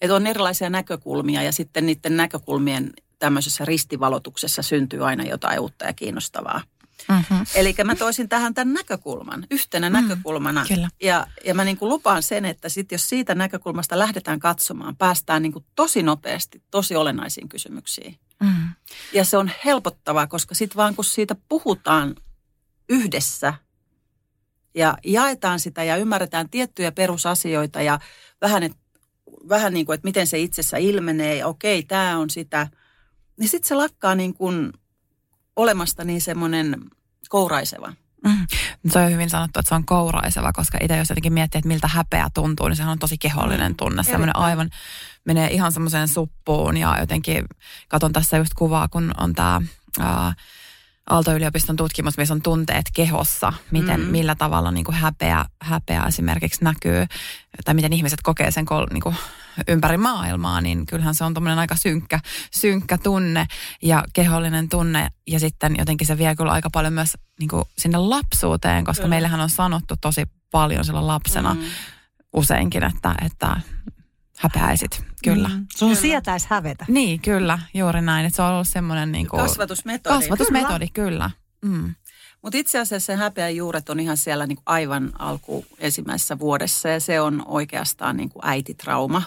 Että on erilaisia näkökulmia ja sitten niiden näkökulmien tämmöisessä ristivalotuksessa syntyy aina jotain uutta ja kiinnostavaa. Mm-hmm. Eli mä toisin tähän tämän näkökulman, yhtenä mm, näkökulmana. Kyllä. Ja, ja mä niin kuin lupaan sen, että sit jos siitä näkökulmasta lähdetään katsomaan, päästään niin kuin tosi nopeasti tosi olennaisiin kysymyksiin. Mm. Ja se on helpottavaa, koska sitten vaan kun siitä puhutaan yhdessä ja jaetaan sitä ja ymmärretään tiettyjä perusasioita ja vähän, et, vähän niin kuin, että miten se itsessä ilmenee ja okei, tämä on sitä, niin sitten se lakkaa niin kuin olemasta niin semmoinen kouraiseva. Mm. Se on hyvin sanottu, että se on kouraiseva, koska itse jos jotenkin miettii, että miltä häpeä tuntuu, niin sehän on tosi kehollinen tunne. Semmoinen aivan, menee ihan semmoiseen suppuun ja jotenkin, katon tässä just kuvaa, kun on tämä Aalto-yliopiston tutkimus, missä on tunteet kehossa, miten, mm. millä tavalla niin kuin häpeä, häpeä esimerkiksi näkyy, tai miten ihmiset kokee sen kol, niin kuin ympäri maailmaa, niin kyllähän se on tuommoinen aika synkkä, synkkä tunne ja kehollinen tunne. Ja sitten jotenkin se vie kyllä aika paljon myös niin kuin sinne lapsuuteen, koska kyllä. meillähän on sanottu tosi paljon silloin lapsena mm. useinkin, että, että häpeäisit, kyllä. Mm. Sun kyllä. sietäisi hävetä. Niin, kyllä, juuri näin. Että se on ollut semmoinen niin kuin, kasvatusmetodi. Kasvatusmetodi, kyllä. kyllä. Mm. Mutta itse asiassa se häpeän juuret on ihan siellä niin kuin aivan alku ensimmäisessä vuodessa ja se on oikeastaan niin kuin äititrauma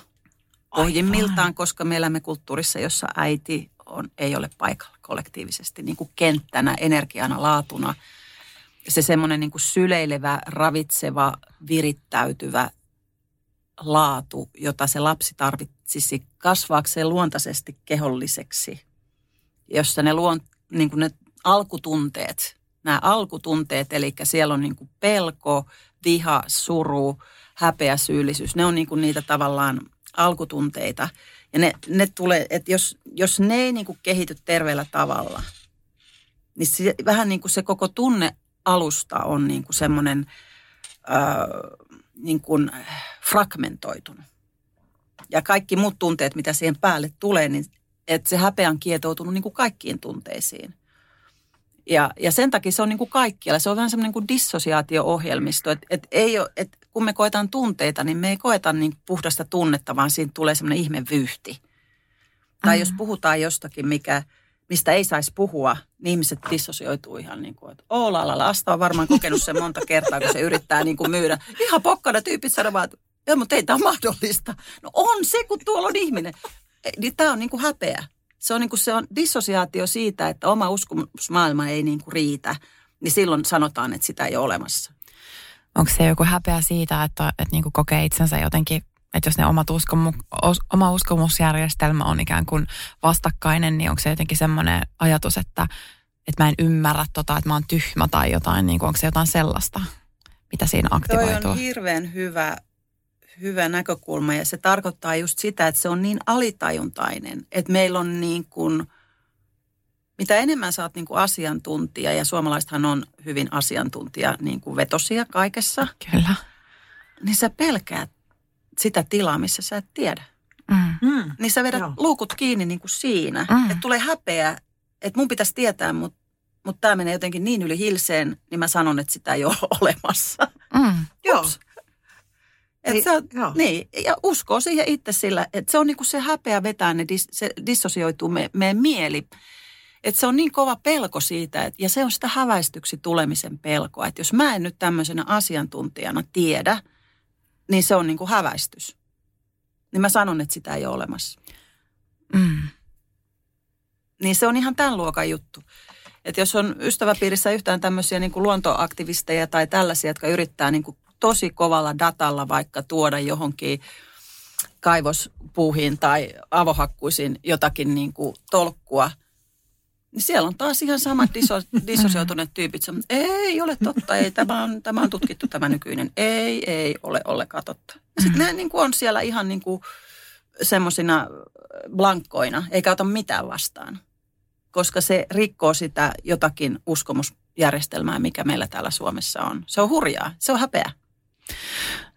pohjimmiltaan, koska me elämme kulttuurissa, jossa äiti on, ei ole paikalla kollektiivisesti niin kuin kenttänä, energiana, laatuna. Se semmoinen niin kuin syleilevä, ravitseva, virittäytyvä laatu, jota se lapsi tarvitsisi kasvaakseen luontaisesti keholliseksi, jossa ne, luon, niin kuin ne alkutunteet, nämä alkutunteet, eli siellä on niin kuin pelko, viha, suru, häpeä, syyllisyys, ne on niin kuin niitä tavallaan alkutunteita. Ja ne, ne tulee, että jos, jos ne ei niin kuin kehity terveellä tavalla, niin se, vähän niin kuin se koko tunne alusta on niin kuin semmoinen... Öö, niin kuin fragmentoitunut. Ja kaikki muut tunteet, mitä siihen päälle tulee, niin että se häpeä on kietoutunut niin kuin kaikkiin tunteisiin. Ja, ja sen takia se on niin kuin kaikkialla. Se on vähän semmoinen kuin dissosiaatio-ohjelmisto. Että et ei ole, et kun me koetaan tunteita, niin me ei koeta niin puhdasta tunnetta, vaan siitä tulee semmoinen ihmevyyhti. Tai mm. jos puhutaan jostakin, mikä, mistä ei saisi puhua, niin ihmiset dissosioituu ihan niin kuin, että oo la, la, la. Asta on varmaan kokenut sen monta kertaa, kun se yrittää niin kuin myydä. Ihan pokkana tyypit sanovat, että joo, mutta ei tämä ole mahdollista. No on se, kun tuolla on ihminen. Niin tämä on niin kuin häpeä. Se on, niin kuin, se on dissosiaatio siitä, että oma uskomusmaailma ei niin kuin riitä. Niin silloin sanotaan, että sitä ei ole olemassa. Onko se joku häpeä siitä, että, että niin kuin kokee itsensä jotenkin että jos ne omat uskomu, os, oma uskomusjärjestelmä on ikään kuin vastakkainen, niin onko se jotenkin semmoinen ajatus, että, että mä en ymmärrä tota, että mä oon tyhmä tai jotain, niin kuin onko se jotain sellaista, mitä siinä aktivoituu? Toi on hirveän hyvä, hyvä näkökulma ja se tarkoittaa just sitä, että se on niin alitajuntainen, että meillä on niin kuin, mitä enemmän sä oot niin kuin asiantuntija ja suomalaisethan on hyvin asiantuntija niin kuin vetosia kaikessa. Kyllä. Niin sä pelkäät sitä tilaa, missä sä et tiedä. Mm. Mm. Niin sä vedät Joo. luukut kiinni niin kuin siinä. Mm. Että tulee häpeä, että mun pitäisi tietää, mutta mut tämä menee jotenkin niin yli hilseen, niin mä sanon, että sitä ei ole olemassa. Mm. Joo. Et niin, sä, niin, ja uskoo siihen itse sillä, että se on niin kuin se häpeä vetää, ne dis, se dissosioituu me, meidän mieli. Että se on niin kova pelko siitä, että, ja se on sitä häväistyksi tulemisen pelkoa. Että jos mä en nyt tämmöisenä asiantuntijana tiedä – niin se on niin kuin häväistys. Niin mä sanon, että sitä ei ole olemassa. Mm. Niin se on ihan tämän luokan juttu. Että jos on ystäväpiirissä yhtään tämmöisiä niin kuin luontoaktivisteja tai tällaisia, jotka yrittää niin kuin tosi kovalla datalla vaikka tuoda johonkin kaivospuuhiin tai avohakkuisiin jotakin niin kuin tolkkua – niin siellä on taas ihan samat diso, dissosioituneet tyypit. Ei ole totta, ei, tämä on, tämä on tutkittu tämä nykyinen. Ei, ei ole ollenkaan totta. Ja sitten ne niin kuin on siellä ihan niin kuin semmoisina blankkoina, eikä ota mitään vastaan. Koska se rikkoo sitä jotakin uskomusjärjestelmää, mikä meillä täällä Suomessa on. Se on hurjaa, se on häpeä.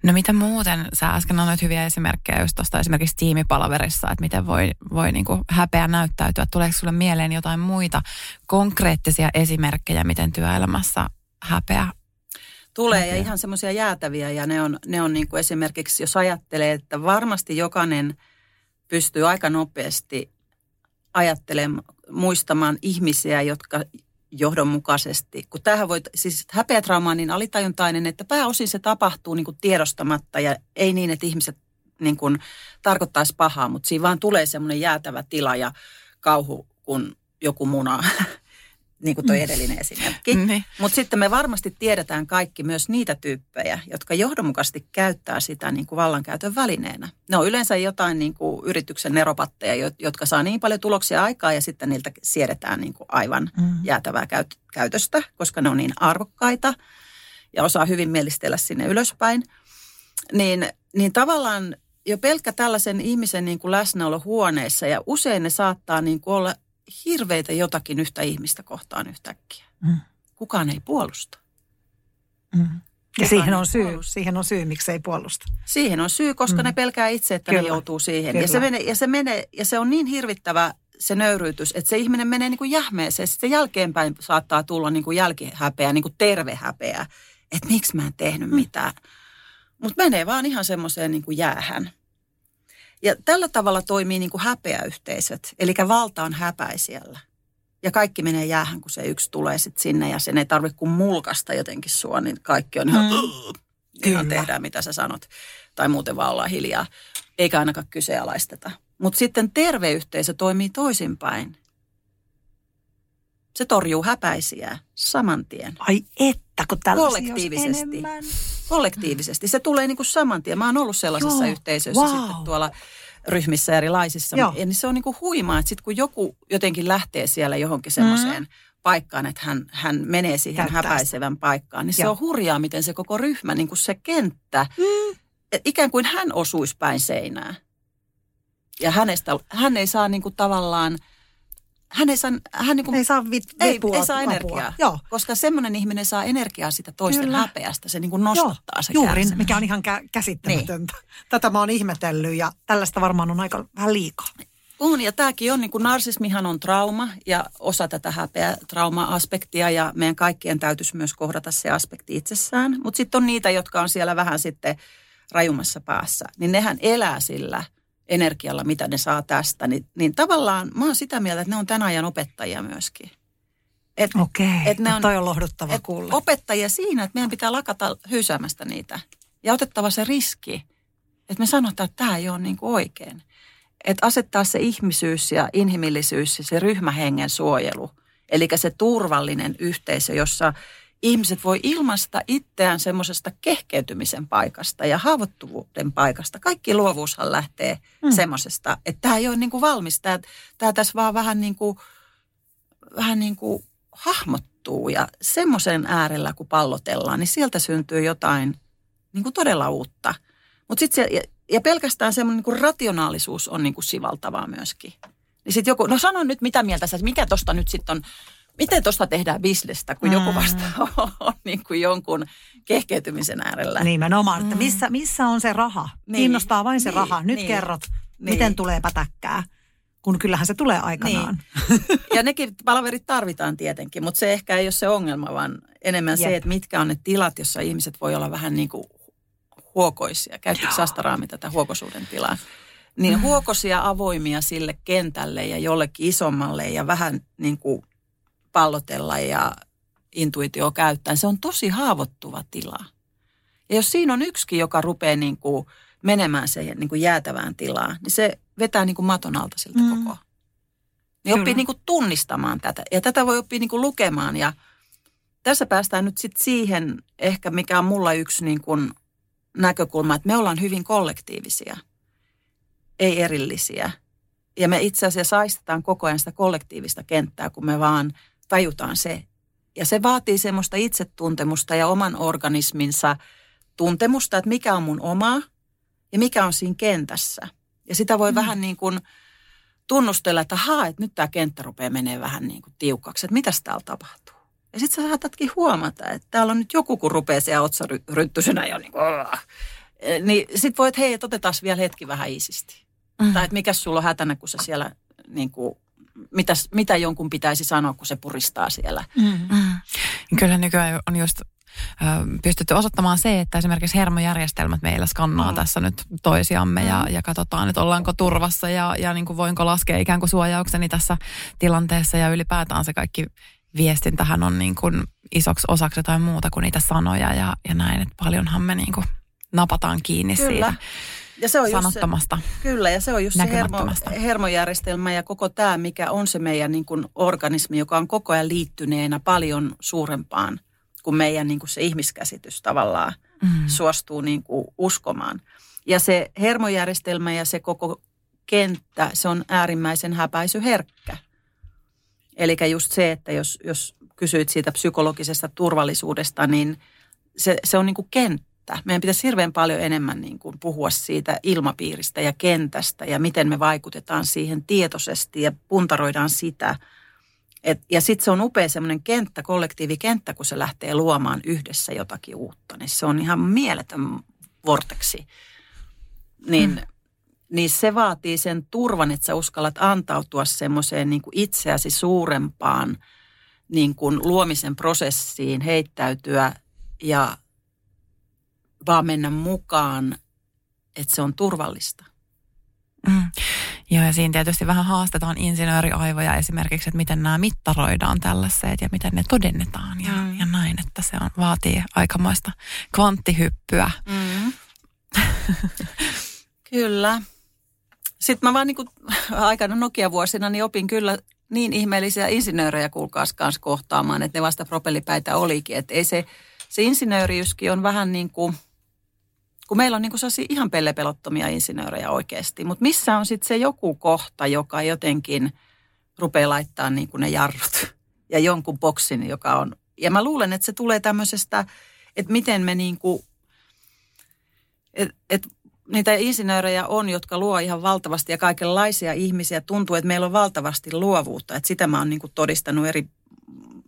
No mitä muuten, sä äsken annoit hyviä esimerkkejä just tuosta esimerkiksi tiimipalaverissa, että miten voi, voi niin kuin häpeä näyttäytyä. Tuleeko sulle mieleen jotain muita konkreettisia esimerkkejä, miten työelämässä häpeä Tulee ja ihan semmoisia jäätäviä ja ne on, ne on niin kuin esimerkiksi, jos ajattelee, että varmasti jokainen pystyy aika nopeasti ajattelemaan, muistamaan ihmisiä, jotka johdonmukaisesti. Kun tämähän voi, siis häpeätrauma on niin alitajuntainen, että pääosin se tapahtuu niin kuin tiedostamatta ja ei niin, että ihmiset niin kuin tarkoittaisi pahaa, mutta siinä vaan tulee semmoinen jäätävä tila ja kauhu, kun joku muna niin kuin toi edellinen esimerkki. Niin. Mutta sitten me varmasti tiedetään kaikki myös niitä tyyppejä, jotka johdonmukaisesti käyttää sitä niin kuin vallankäytön välineenä. Ne on yleensä jotain niin kuin yrityksen neropatteja, jo- jotka saa niin paljon tuloksia aikaa ja sitten niiltä siedetään niin kuin aivan Mm. jäätävää käyt- käytöstä, koska ne on niin arvokkaita ja osaa hyvin mielistellä sinne ylöspäin. Niin, niin tavallaan jo pelkkä tällaisen ihmisen niin kuin läsnäolo huoneessa ja usein ne saattaa niin kuin olla hirveitä jotakin yhtä ihmistä kohtaan yhtäkkiä. Mm. Kukaan ei puolusta. Mm. Ja siihen on syy, puolusta. siihen on syy, miksi ei puolusta. Siihen on syy, koska Mm. mm. ne pelkää itse, että Kyllä. ne joutuu siihen. Kyllä. Ja se, menee, ja, se menee, ja se on niin hirvittävä se nöyryytys, että se ihminen menee niin kuin jähmeeseen. Sitten jälkeenpäin saattaa tulla niin kuin jälkihäpeä, niin kuin terve häpeä, että miksi mä en tehnyt Mm. mitään. Mutta menee vaan ihan semmoiseen niin kuin jäähän. Ja tällä tavalla toimii niin kuin häpeäyhteisöt, eli valta on häpäisijällä. Ja kaikki menee jäähän, kun se yksi tulee sitten sinne ja sen ei tarvitse kuin mulkasta jotenkin sua, niin kaikki on ihan, Mm. ihan tehdään mitä sä sanot. Tai muuten vaan ollaan hiljaa, eikä ainakaan kyseenalaisteta. Mutta sitten terve yhteisö toimii toisinpäin. Se torjuu häpäisiä saman tien. Ai että, kun tällaisia Kollektiivisesti. enemmän. Kollektiivisesti. Se tulee niin kuin saman tien. Mä oon ollut sellaisessa Joo, yhteisöissä wow. sitten tuolla ryhmissä erilaisissa. Joo. Ja niin se on niin kuin huimaa, että sitten kun joku jotenkin lähtee siellä johonkin semmoiseen paikkaan, että hän, hän menee siihen Käyttää sitä. häpäisevän paikkaan, niin se Joo. on hurjaa, miten se koko ryhmä, niin kuin se kenttä, Mm. ikään kuin hän osuisi päin seinää. Ja hänestä, hän ei saa niin kuin tavallaan, hän ei saa, hän niin kuin, Ei saa vit, ei, vipua, ei saa apua. energiaa. Joo. Koska semmoinen ihminen saa energiaa sitä toisten Kyllä. häpeästä. Se niin kuin nostattaa se Juuri, kärsimys. mikä on ihan kä- käsittämätöntä. Niin. Tätä mä oon ihmetellyt ja tällaista varmaan on aika vähän liikaa. On, ja tämäkin on, niin kuin narsismihan on trauma ja osa tätä häpeä trauma-aspektia ja meidän kaikkien täytyisi myös kohdata se aspekti itsessään. Mutta sitten on niitä, jotka on siellä vähän sitten rajummassa päässä, niin nehän elää sillä energialla, mitä ne saa tästä. Niin, niin tavallaan mä oon sitä mieltä, että ne on tämän ajan opettajia myöskin. Et, Okei, Et ne no on- toi on lohduttava et kuulla. opettajia siinä, että meidän pitää lakata hyysäämästä niitä ja otettava se riski, että me sanotaan, että tämä ei ole niin kuin oikein. Että asettaa se ihmisyys ja inhimillisyys ja se ryhmähengen suojelu, eli se turvallinen yhteisö, jossa ihmiset voi ilmaista itseään semmoisesta kehkeytymisen paikasta ja haavoittuvuuden paikasta. Kaikki luovuushan lähtee Mm. mm. semmoisesta, että tämä ei ole niin kuin valmis, tämä, tämä tässä vaan vähän niin kuin, vähän niin kuin hahmottuu ja semmoisen äärellä kun pallotellaan, niin sieltä syntyy jotain niin kuin todella uutta. Mutta sitten se, ja, ja pelkästään semmoinen niin kuin rationaalisuus on niin kuin sivaltavaa myöskin. Niin sitten joku, no sano nyt mitä mieltä sä, mikä tosta nyt sitten on, miten tosta tehdään bisnestä, kun mm. joku Mm. vasta on niin kuin jonkun kehkeytymisen äärellä. Nimenomaan, että missä, missä on se raha? Niin. Kiinnostaa vain se Niin, raha. Nyt niin, kerrot, niin. miten tulee pätäkkää. Kun kyllähän se tulee aikanaan. Ja nekin palaverit tarvitaan tietenkin, mutta se ehkä ei ole se ongelma, vaan enemmän Jep. se, että mitkä on ne tilat, jossa ihmiset voi olla vähän niin kuin huokoisia. Käytitkö Joo. Sastaraami tätä huokosuuden tilaa? Niin huokosia avoimia sille kentälle ja jollekin isommalle ja vähän niin kuin pallotella ja intuitio käyttää. Se on tosi haavoittuva tila. Ja jos siinä on yksikin, joka rupeaa niin kuin menemään siihen niin kuin jäätävään tilaan, niin se vetää niin kuin maton alta siltä Mm. koko. Niin oppii niin kuin tunnistamaan tätä. Ja tätä voi oppia niin kuin lukemaan. Ja tässä päästään nyt sitten siihen, ehkä mikä on mulla yksi niin kuin näkökulma, että me ollaan hyvin kollektiivisia, ei erillisiä. Ja me itse asiassa aistetaan koko ajan sitä kollektiivista kenttää, kun me vaan tajutaan se. Ja se vaatii semmoista itsetuntemusta ja oman organisminsa tuntemusta, että mikä on mun oma ja mikä on siinä kentässä. Ja sitä voi mm. vähän niin kuin tunnustella, että haa, että nyt tämä kenttä rupeaa menee vähän niin kuin tiukaksi, että mitäs täällä tapahtuu. Ja sitten sä saatatkin huomata, että täällä on nyt joku, kun rupeaa siellä otsaryttyisenä jo niin kuin. Eh, niin sit voi, että hei, että otetaan vielä hetki vähän iisisti. Mm. Tai että mikä sulla on hätänä, kun sä siellä, niin kuin, mitäs, mitä jonkun pitäisi sanoa, kun se puristaa siellä. Mm. Mm. Kyllä nykyään on just pystytty osoittamaan se, että esimerkiksi hermojärjestelmät meillä skannaa Mm. tässä nyt toisiamme ja, ja katsotaan, että ollaanko turvassa ja, ja niin kuin voinko laskea ikään kuin suojaukseni tässä tilanteessa ja ylipäätään se kaikki viestintähän on niin kuin isoksi osaksi jotain muuta kuin niitä sanoja ja, ja näin, että paljonhan me niin kuin napataan kiinni Kyllä. siitä. Ja se on just se- sanottomasta. Kyllä, ja se on just se hermo, hermojärjestelmä ja koko tämä, mikä on se meidän niin kuin organismi, joka on koko ajan liittyneenä paljon suurempaan kuin meidän niin kuin se ihmiskäsitys tavallaan Mm. suostuu niin kuin uskomaan. Ja se hermojärjestelmä ja se koko kenttä, se on äärimmäisen häpäisyherkkä. Eli just se, että jos, jos kysyit siitä psykologisesta turvallisuudesta, niin se, se on niin kuin kenttä. Meidän pitäisi hirveän paljon enemmän niin kuin puhua siitä ilmapiiristä ja kentästä ja miten me vaikutetaan siihen tietoisesti ja puntaroidaan sitä. Et, ja sitten se on upea semmoinen kenttä, kollektiivikenttä, kun se lähtee luomaan yhdessä jotakin uutta. Niin se on ihan mieletön vorteksi. Niin, mm. niin se vaatii sen turvan, että sä uskallat antautua semmoiseen niin kuin itseäsi suurempaan niin kuin luomisen prosessiin, heittäytyä ja vaan mennä mukaan, että se on turvallista. Mm. Joo, ja siinä tietysti vähän haastetaan insinööriaivoja esimerkiksi, että miten nämä mittaroidaan tällaiset ja miten ne todennetaan ja, Mm. ja näin, että se on, vaatii aikamoista kvanttihyppyä. Mm. kyllä. Sitten mä vaan niin kuin aikana Nokia-vuosina niin opin kyllä niin ihmeellisiä insinöörejä kuulkaas kanssa kohtaamaan, että ne vasta propellipäitä olikin. Että ei se, se insinööriyskin on vähän niin kuin, kun meillä on niin sellaisia ihan pellepelottomia insinöörejä oikeasti. Mutta missä on sitten se joku kohta, joka jotenkin rupeaa laittaa niin ne jarrut ja jonkun boksin, joka on. Ja mä luulen, että se tulee tämmöisestä, että miten me niin kuin, että et niitä insinöörejä on, jotka luo ihan valtavasti ja kaikenlaisia ihmisiä. Tuntuu, että meillä on valtavasti luovuutta. Että sitä mä oon niin todistanut eri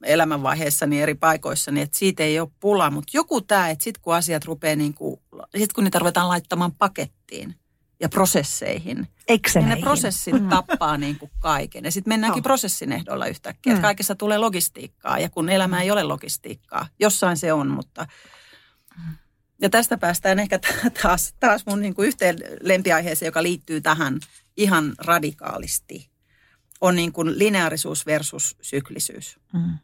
elämänvaiheissani eri paikoissani, että siitä ei ole pula. Mutta joku tämä, että sitten kun asiat rupeaa niin kuin, sit kun niitä ruvetaan laittamaan pakettiin ja prosesseihin, niin Exceleihin. ne prosessit mm. tappaa niin kuin kaiken. Ja sitten mennäänkin Joo. prosessin ehdolla yhtäkkiä. Mm. Mm. Kaikessa tulee logistiikkaa ja kun elämä ei ole logistiikkaa. Jossain se on, mutta... Ja tästä päästään ehkä ta- taas, taas mun niin kuin yhteen lempiaiheeseen, joka liittyy tähän ihan radikaalisti. On niin kuin lineaarisuus versus syklisyys. Mm.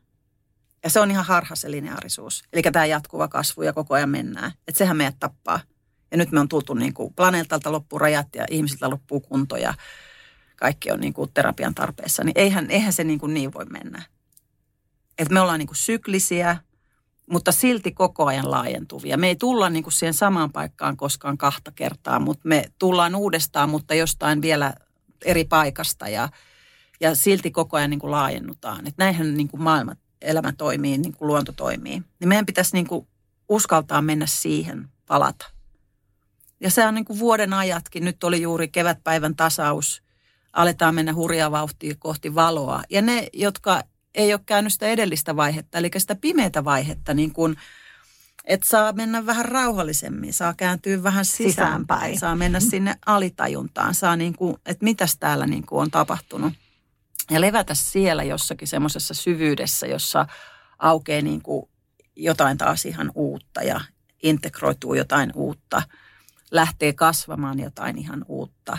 Ja se on ihan harha se lineaarisuus. Eli tämä jatkuva kasvu ja koko ajan mennään. Että sehän meidät tappaa. Ja nyt me on tultu niin kuin planeetalta loppuu rajat ja ihmisiltä loppuu kunto ja kaikki on niin kuin terapian tarpeessa. Niin eihän, eihän se niin, kuin niin voi mennä. Että me ollaan niin kuin syklisiä, mutta silti koko ajan laajentuvia. Me ei tulla niin kuin siihen samaan paikkaan koskaan kahta kertaa, mutta me tullaan uudestaan, mutta jostain vielä eri paikasta ja, ja silti koko ajan niin kuin laajennutaan. Et näinhän niin kuin maailma, elämä toimii, niin kuin luonto toimii. Niin meidän pitäisi niin kuin uskaltaa mennä siihen, palata. Ja se on niin kuin vuoden ajatkin. Nyt oli juuri kevätpäivän tasaus. Aletaan mennä hurjaa vauhtia kohti valoa. Ja ne, jotka ei ole käynyt sitä edellistä vaihetta, eli sitä pimeätä vaihetta, niin kuin, että saa mennä vähän rauhallisemmin, saa kääntyä vähän sisäänpäin, Sisäänpäin. saa mennä sinne alitajuntaan, saa niin kuin, että mitäs täällä niin kuin on tapahtunut. Ja levätä siellä jossakin semmoisessa syvyydessä, jossa aukeaa niin kuin jotain taas ihan uutta ja integroituu jotain uutta, lähtee kasvamaan jotain ihan uutta.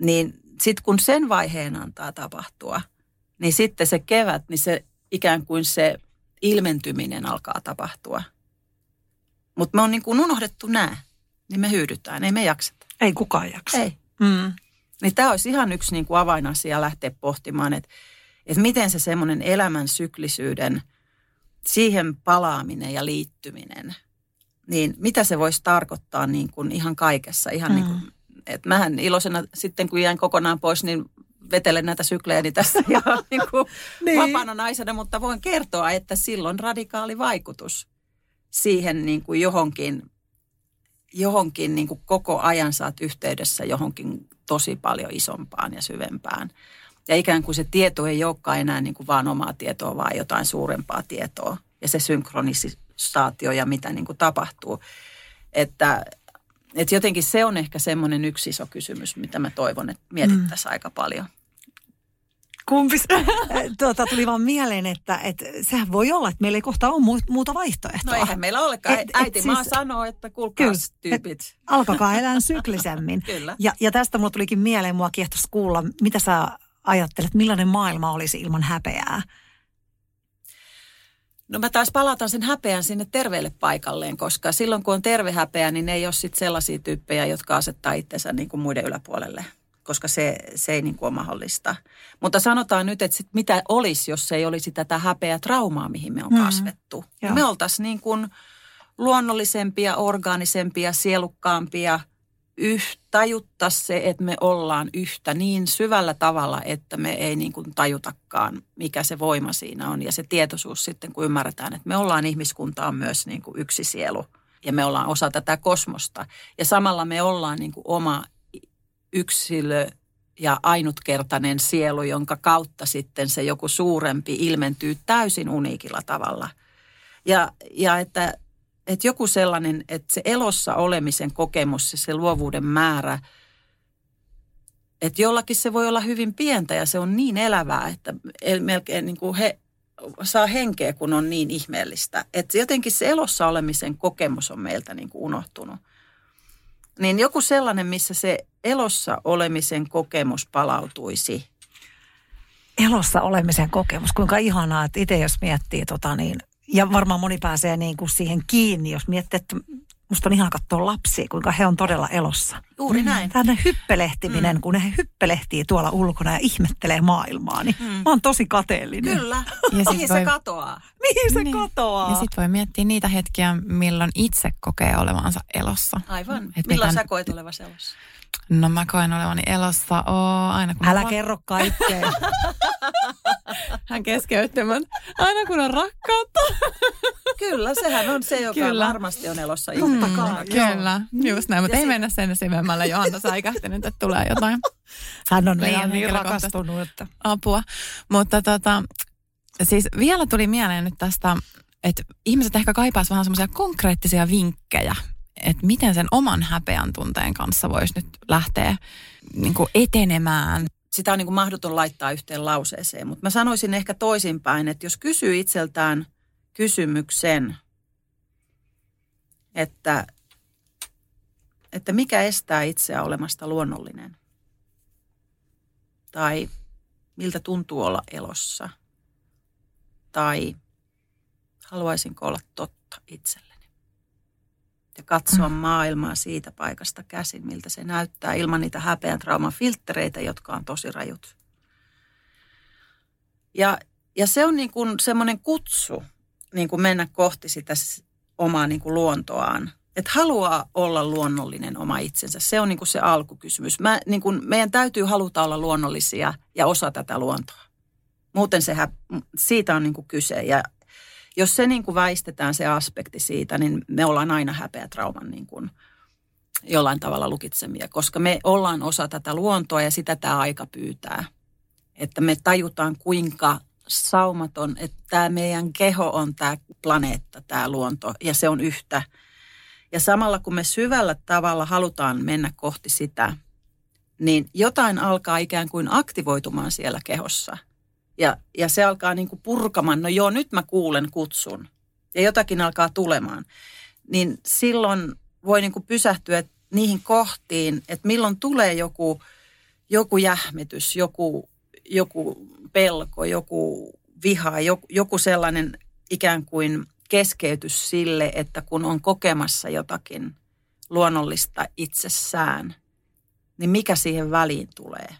Niin sitten kun sen vaiheen antaa tapahtua, niin sitten se kevät, niin se ikään kuin se ilmentyminen alkaa tapahtua. Mutta me on niin kuin unohdettu nämä, niin me hyydytään, ei me jakseta. Ei kukaan jaksa. Ei. Mm. Niin tämä olisi ihan yksi niin kuin avainasia lähteä pohtimaan, että, että miten se semmoinen elämän syklisyyden, siihen palaaminen ja liittyminen, niin mitä se voisi tarkoittaa niin kuin ihan kaikessa. Ihan Mm. niin kuin, että mähän iloisena sitten kun jäin kokonaan pois, niin vetelen näitä syklejäni tässä ja niin kuin Niin. vapaana naisena, mutta voin kertoa, että silloin radikaali vaikutus siihen niin kuin johonkin, johonkin niin kuin koko ajan saat yhteydessä johonkin tosi paljon isompaan ja syvempään. Ja ikään kuin se tieto ei olekaan enää niin kuin vaan omaa tietoa, vaan jotain suurempaa tietoa. Ja se synkronisaatio ja mitä niin kuin tapahtuu. Että, että jotenkin se on ehkä semmoinen yksi iso kysymys, mitä mä toivon, että mietittäisiin mm. aika paljon. Kumpis? tuota, tuli vaan mieleen, että, että sehän voi olla, että meillä ei kohta ole mu- muuta vaihtoehtoa. No eihän meillä olekaan. Et- Et, et Äiti maa siis- sanoo, että kuulkaas Kyllä. tyypit. Alkakaa elää syklisemmin. Kyllä. Ja, ja tästä mulla tulikin mieleen, mua kiehtoisi kuulla, mitä sä ajattelet, millainen maailma olisi ilman häpeää? No mä taas palautan sen häpeän sinne terveelle paikalleen, koska silloin kun on terve häpeä, niin ne ei ole sit sellaisia tyyppejä, jotka asettaa itsensä niin kuin muiden yläpuolelle, koska se, se ei niin kuin ole mahdollista. Mutta sanotaan nyt, että sit mitä olisi, jos ei olisi tätä häpeä traumaa, mihin me on Mm. kasvettu. Joo. Me oltaisiin niin kuin luonnollisempia, orgaanisempia, sielukkaampia, yh, tajuttaa se, että me ollaan yhtä niin syvällä tavalla, että me ei niin kuin tajutakaan, mikä se voima siinä on. Ja se tietoisuus sitten, kun ymmärretään, että me ollaan ihmiskuntaa myös niin kuin yksi sielu ja me ollaan osa tätä kosmosta. Ja samalla me ollaan niin kuin oma yksilö ja ainutkertainen sielu, jonka kautta sitten se joku suurempi ilmentyy täysin uniikilla tavalla. Ja, ja että, että joku sellainen, että se elossa olemisen kokemus, se, se luovuuden määrä, että jollakin se voi olla hyvin pientä ja se on niin elävää, että el- melkein niin kuin he saa henkeä, kun on niin ihmeellistä. Että jotenkin se elossa olemisen kokemus on meiltä niin kuin unohtunut. Niin joku sellainen, missä se elossa olemisen kokemus palautuisi. Elossa olemisen kokemus, kuinka ihanaa, että itse jos miettii tota niin, ja varmaan moni pääsee niin kuin siihen kiinni, jos miettii, että musta on ihan katsoa lapsia, kuinka he on todella elossa. Juuri näin. Tänne hyppelehtiminen, mm. kun he hyppelehtii tuolla ulkona ja ihmettelee maailmaa, niin mm. mä oon tosi kateellinen. Kyllä. Ja sit Mihin se voi- katoaa? Mihin se Niin. katoaa? Ja sitten voi miettiä niitä hetkiä, milloin itse kokee olevansa elossa. Aivan. Et Milloin mitään- sä koet olevasi elossa? No mä koen olevani elossa oo, aina kun Älä on kerro kaikkea. Hän keskeyttämään. Aina kun on rakkautta. Kyllä, sehän on se, joka Kyllä. varmasti on elossa kai. Kyllä, just näin. Mutta ei sit- mennä sen syvemmälle. Johanna säikähtänyt, että tulee jotain Hän on Liian niin rakastunut, että apua. Mutta tota, siis vielä tuli mieleen nyt tästä, että ihmiset ehkä kaipaisivat vähän semmoisia konkreettisia vinkkejä, että miten sen oman häpeän tunteen kanssa voisi nyt lähteä niin kuin etenemään. Sitä on niin kuin mahdoton laittaa yhteen lauseeseen, mutta mä sanoisin ehkä toisinpäin, että jos kysyy itseltään kysymyksen, että, että mikä estää itseä olemasta luonnollinen, tai miltä tuntuu olla elossa, tai haluaisinko olla totta itselleni. Ja katsoa maailmaa siitä paikasta käsin, miltä se näyttää ilman niitä häpeän trauman filtreitä, jotka on tosi rajut. Ja, ja se on niin kuin semmoinen kutsu niin kuin mennä kohti sitä omaa niin kuin luontoaan. Että haluaa olla luonnollinen oma itsensä. Se on niin kuin se alkukysymys. Mä, niin kuin, meidän täytyy haluta olla luonnollisia ja osa tätä luontoa. Muuten se, hä- siitä on niin kuin kyse. Ja jos se niin kuin väistetään se aspekti siitä, niin me ollaan aina häpeä trauman niin kuin jollain tavalla lukitsemia, koska me ollaan osa tätä luontoa ja sitä tämä aika pyytää. Että me tajutaan kuinka saumaton, että tämä meidän keho on tämä planeetta, tämä luonto ja se on yhtä. Ja samalla kun me syvällä tavalla halutaan mennä kohti sitä, niin jotain alkaa ikään kuin aktivoitumaan siellä kehossa. Ja, ja se alkaa niin kuin purkamaan, no joo, nyt mä kuulen kutsun. Ja jotakin alkaa tulemaan. Niin silloin voi niin kuin pysähtyä niihin kohtiin, että milloin tulee joku, joku jähmetys, joku, joku pelko, joku viha, joku, joku sellainen ikään kuin keskeytys sille, että kun on kokemassa jotakin luonnollista itsessään, niin mikä siihen väliin tulee?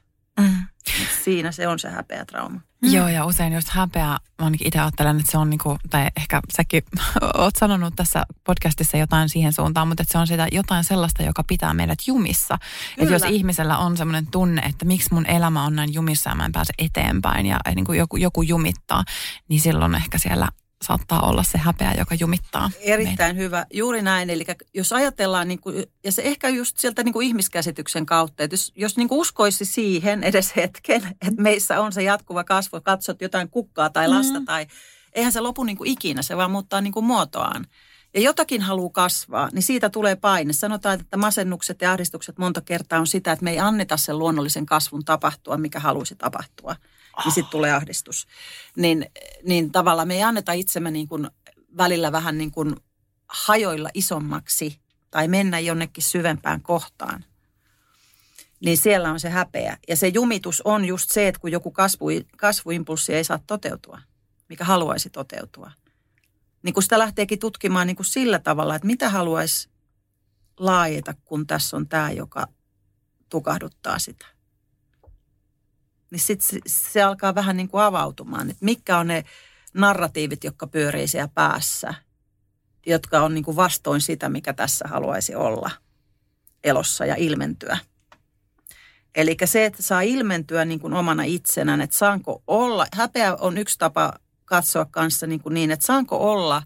Siinä se on se häpeä trauma. Mm. Joo, ja usein just häpeä, mä ainakin itse ajattelen, että se on niinku, tai ehkä säkin oot sanonut tässä podcastissa jotain siihen suuntaan, mutta että se on sitä jotain sellaista, joka pitää meidät jumissa. Että jos ihmisellä on semmoinen tunne, että miksi mun elämä on näin jumissa ja mä en pääse eteenpäin ja niin kuin joku, joku jumittaa, niin silloin ehkä siellä saattaa olla se häpeä, joka jumittaa. Erittäin hyvä, juuri näin. Eli jos ajatellaan, niin kuin, ja se ehkä just sieltä niin kuin ihmiskäsityksen kautta, että jos, jos niin kuin uskoisi siihen edes hetken, että meissä on se jatkuva kasvu, katsot jotain kukkaa tai lasta, mm. tai eihän se lopu niin kuin ikinä, se vaan muuttaa niin kuin muotoaan. Ja jotakin haluaa kasvaa, niin siitä tulee paine. Sanotaan, että masennukset ja ahdistukset monta kertaa on sitä, että me ei anneta sen luonnollisen kasvun tapahtua, mikä haluaisi tapahtua. Niin sitten tulee ahdistus. Niin, niin tavallaan me ei anneta itsemme niin kuin välillä vähän niin kuin hajoilla isommaksi tai mennä jonnekin syvempään kohtaan. Niin siellä on se häpeä. Ja se jumitus on just se, että kun joku kasvu, kasvuimpulssi ei saa toteutua, mikä haluaisi toteutua. niin kun sitä lähteekin tutkimaan niin kuin sillä tavalla, että mitä haluaisi laajeta, kun tässä on tämä, joka tukahduttaa sitä. Niin sitten se, alkaa vähän niin kuin avautumaan, että mitkä on ne narratiivit, jotka pyörii siellä päässä, jotka on niin kuin vastoin sitä, mikä tässä haluaisi olla elossa ja ilmentyä. Eli se, että saa ilmentyä niin kuin omana itsenään, että saanko olla, häpeä on yksi tapa katsoa kanssa niin, kuin niin että saanko olla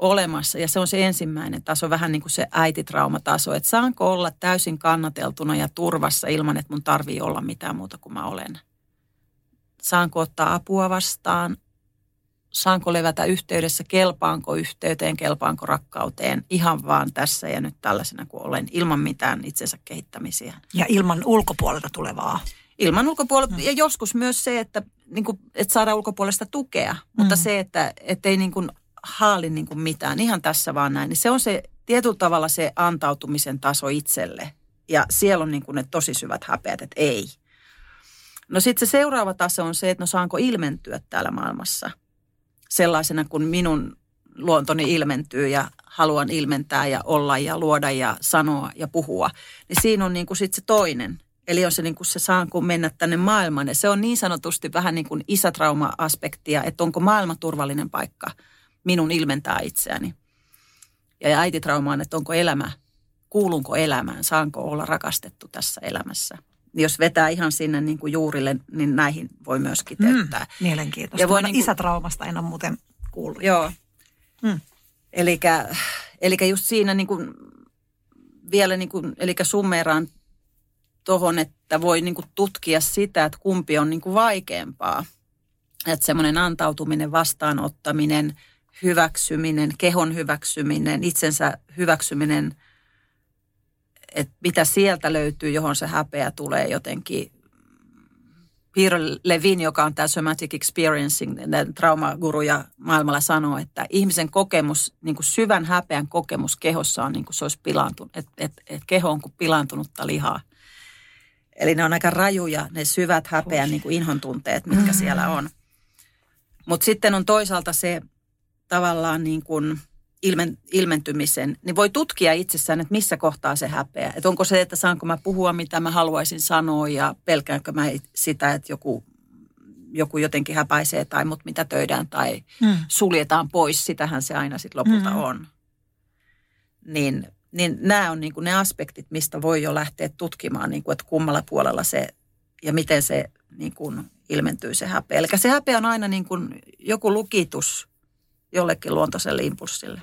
olemassa, ja se on se ensimmäinen taso, vähän niin kuin se äititraumataso, että saanko olla täysin kannateltuna ja turvassa ilman, että mun tarvii olla mitään muuta kuin mä olen. Saanko ottaa apua vastaan, saanko levätä yhteydessä, kelpaanko yhteyteen, kelpaanko rakkauteen, ihan vaan tässä ja nyt tällaisena kuin olen, ilman mitään itsensä kehittämisiä. Ja ilman ulkopuolelta tulevaa. Ilman ulkopuolelta, mm. ja joskus myös se, että, niin kuin, että saadaan ulkopuolesta tukea, mm. mutta se, että, että ei niin kuin haali niin kuin mitään, ihan tässä vaan näin, niin se on se tietyllä tavalla se antautumisen taso itselle. Ja siellä on niin kuin ne tosi syvät häpeät, että ei. No sitten se seuraava taso on se, että no saanko ilmentyä täällä maailmassa – sellaisena kuin minun luontoni ilmentyy ja haluan ilmentää ja olla ja luoda ja sanoa ja puhua, niin siinä on niin kuin sit se toinen. Eli on se niin kuin se saanko mennä tänne maailmaan. Ja se on niin sanotusti vähän niin kuin isätrauma-aspektia, että onko maailma turvallinen paikka minun ilmentää itseäni. Ja äititrauma on, että onko elämä, kuulunko elämään, saanko olla rakastettu tässä elämässä jos vetää ihan sinne niin kuin juurille, niin näihin voi myös kiteyttää. Mm, mielenkiintoista. Ja voi niin kuin, isätraumasta en ole muuten kuullut. Joo. Mm. Eli just siinä niin kuin, vielä niin kuin, eli summeeraan tuohon, että voi niin kuin tutkia sitä, että kumpi on niin kuin vaikeampaa. Että semmoinen antautuminen, vastaanottaminen, hyväksyminen, kehon hyväksyminen, itsensä hyväksyminen – että mitä sieltä löytyy, johon se häpeä tulee jotenkin. Peter Levin, joka on tämä somatic experiencing, traumaguru ja maailmalla sanoo, että ihmisen kokemus, niin kuin syvän häpeän kokemus kehossa on niin kuin se olisi pilaantunut, että et, et keho on kuin pilaantunutta lihaa. Eli ne on aika rajuja, ne syvät häpeän niin kuin inhon tunteet, mitkä mm. siellä on. Mutta sitten on toisaalta se tavallaan niin kuin – ilmen, ilmentymisen, niin voi tutkia itsessään, että missä kohtaa se häpeä. Että onko se, että saanko mä puhua, mitä mä haluaisin sanoa ja pelkäänkö mä sitä, että joku, joku jotenkin häpäisee tai mut mitä töidään tai mm. suljetaan pois. Sitähän se aina sitten lopulta mm. on. Niin, niin nämä on niin kuin ne aspektit, mistä voi jo lähteä tutkimaan, niin kuin, että kummalla puolella se ja miten se niin kuin ilmentyy se häpeä. Eli se häpeä on aina niin kuin joku lukitus – jollekin luontaiselle impulssille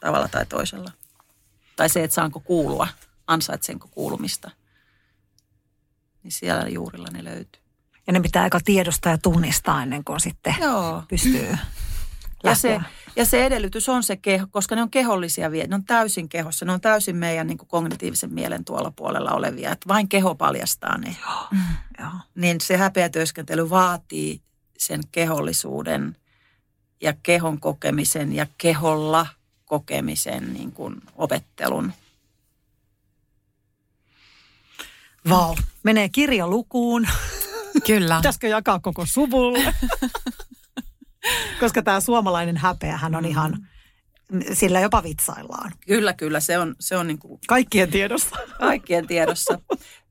tavalla tai toisella. Tai se, että saanko kuulua, ansaitsenko kuulumista. Niin siellä juurilla ne löytyy. Ja ne pitää aika tiedostaa ja tunnistaa ennen kuin sitten Joo. pystyy ja se, ja se edellytys on se keho, koska ne on kehollisia vie, ne on täysin kehossa, ne on täysin meidän niin kuin kognitiivisen mielen tuolla puolella olevia, että vain keho paljastaa ne. Joo. Mm. Joo. Niin se häpeätyöskentely vaatii sen kehollisuuden – ja kehon kokemisen ja keholla kokemisen niin kuin opettelun. Vau, menee kirjalukuun. Kyllä. Pitäisikö jakaa koko suvulle? Koska tämä suomalainen häpeähän on ihan, sillä jopa vitsaillaan. Kyllä, kyllä. Se on, se on niin kuin... Kaikkien tiedossa. Kaikkien tiedossa.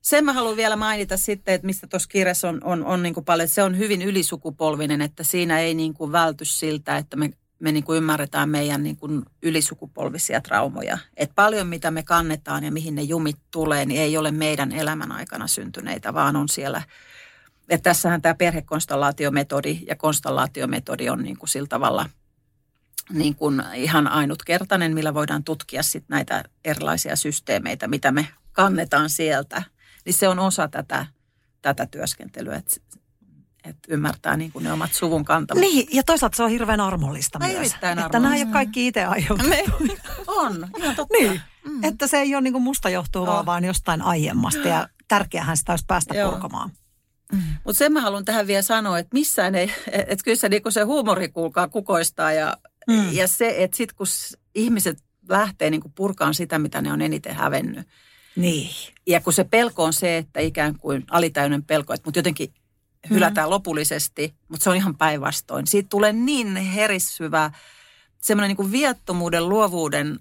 Sen mä haluan vielä mainita sitten, että mistä tuossa kirjassa on, on, on niin kuin paljon, että se on hyvin ylisukupolvinen, että siinä ei niin kuin välty siltä, että me, me niin kuin ymmärretään meidän niin kuin ylisukupolvisia traumoja. Että paljon mitä me kannetaan ja mihin ne jumit tulee, niin ei ole meidän elämän aikana syntyneitä, vaan on siellä että tässähän tämä perhekonstellaatiometodi ja konstellaatiometodi on niin kuin sillä tavalla niin kuin ihan ainutkertainen, millä voidaan tutkia sit näitä erilaisia systeemeitä, mitä me kannetaan sieltä – niin se on osa tätä, tätä työskentelyä, että, että ymmärtää niin kuin ne omat suvun kantamat. Niin, ja toisaalta se on hirveän armollista myös. Erittäin armollista. Että nämä ei ole kaikki itse aiheutettu. on, ihan totta. Niin, mm. että se ei ole niin kuin musta johtuvaa, no. vaan jostain aiemmasta ja tärkeähän sitä olisi päästä Joo. purkamaan. Mm. Mutta sen mä haluan tähän vielä sanoa, että missään ei, että kyllä se, niin se huumori kuulkaa kukoistaa ja, mm. ja se, että sitten kun ihmiset lähtee niin purkaan sitä, mitä ne on eniten hävennyt, niin. Ja kun se pelko on se, että ikään kuin alitäyden pelko, että mut jotenkin hylätään mm. lopullisesti, mutta se on ihan päinvastoin. Siitä tulee niin herissyvä, semmoinen niin viattomuuden, luovuuden,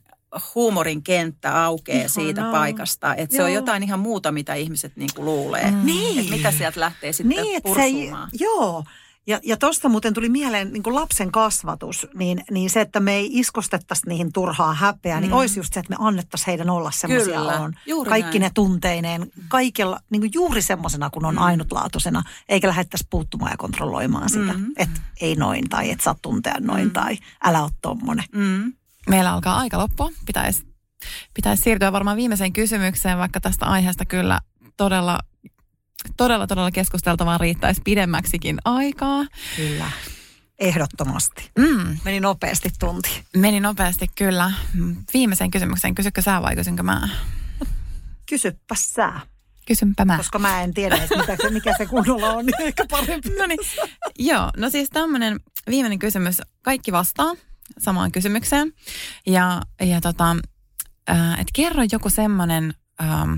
huumorin kenttä aukeaa Ihanaa. siitä paikasta. Että se on jotain ihan muuta, mitä ihmiset niin kuin luulee. Mm. Niin. Että mitä sieltä lähtee sitten niin, pursumaan. Se, joo, ja, ja tuosta muuten tuli mieleen niin lapsen kasvatus, niin, niin se, että me ei iskostettaisi niihin turhaa häpeää, niin mm. niin olisi just se, että me annettaisiin heidän olla semmoisia on. Kaikki näin. ne tunteineen, kaikella, niin kuin juuri semmoisena, kun on mm. ainutlaatuisena, eikä lähdettäisi puuttumaan ja kontrolloimaan sitä, mm. että ei noin tai että saa tuntea noin mm. tai älä ole tommonen. Mm. Meillä alkaa aika loppua. Pitäisi pitäisi siirtyä varmaan viimeiseen kysymykseen, vaikka tästä aiheesta kyllä todella todella, todella keskusteltavaa riittäisi pidemmäksikin aikaa. Kyllä. Ehdottomasti. Mm. Meni nopeasti tunti. Meni nopeasti, kyllä. Viimeisen kysymyksen, kysykö sä vai kysynkö mä? Kysyppä sä. Kysynpä mä. Koska mä en tiedä, mikä se, mikä se kunnolla on, niin ehkä parempi. no niin. Joo, no siis tämmöinen viimeinen kysymys. Kaikki vastaa samaan kysymykseen. Ja, ja tota, äh, että kerro joku semmoinen... Ähm,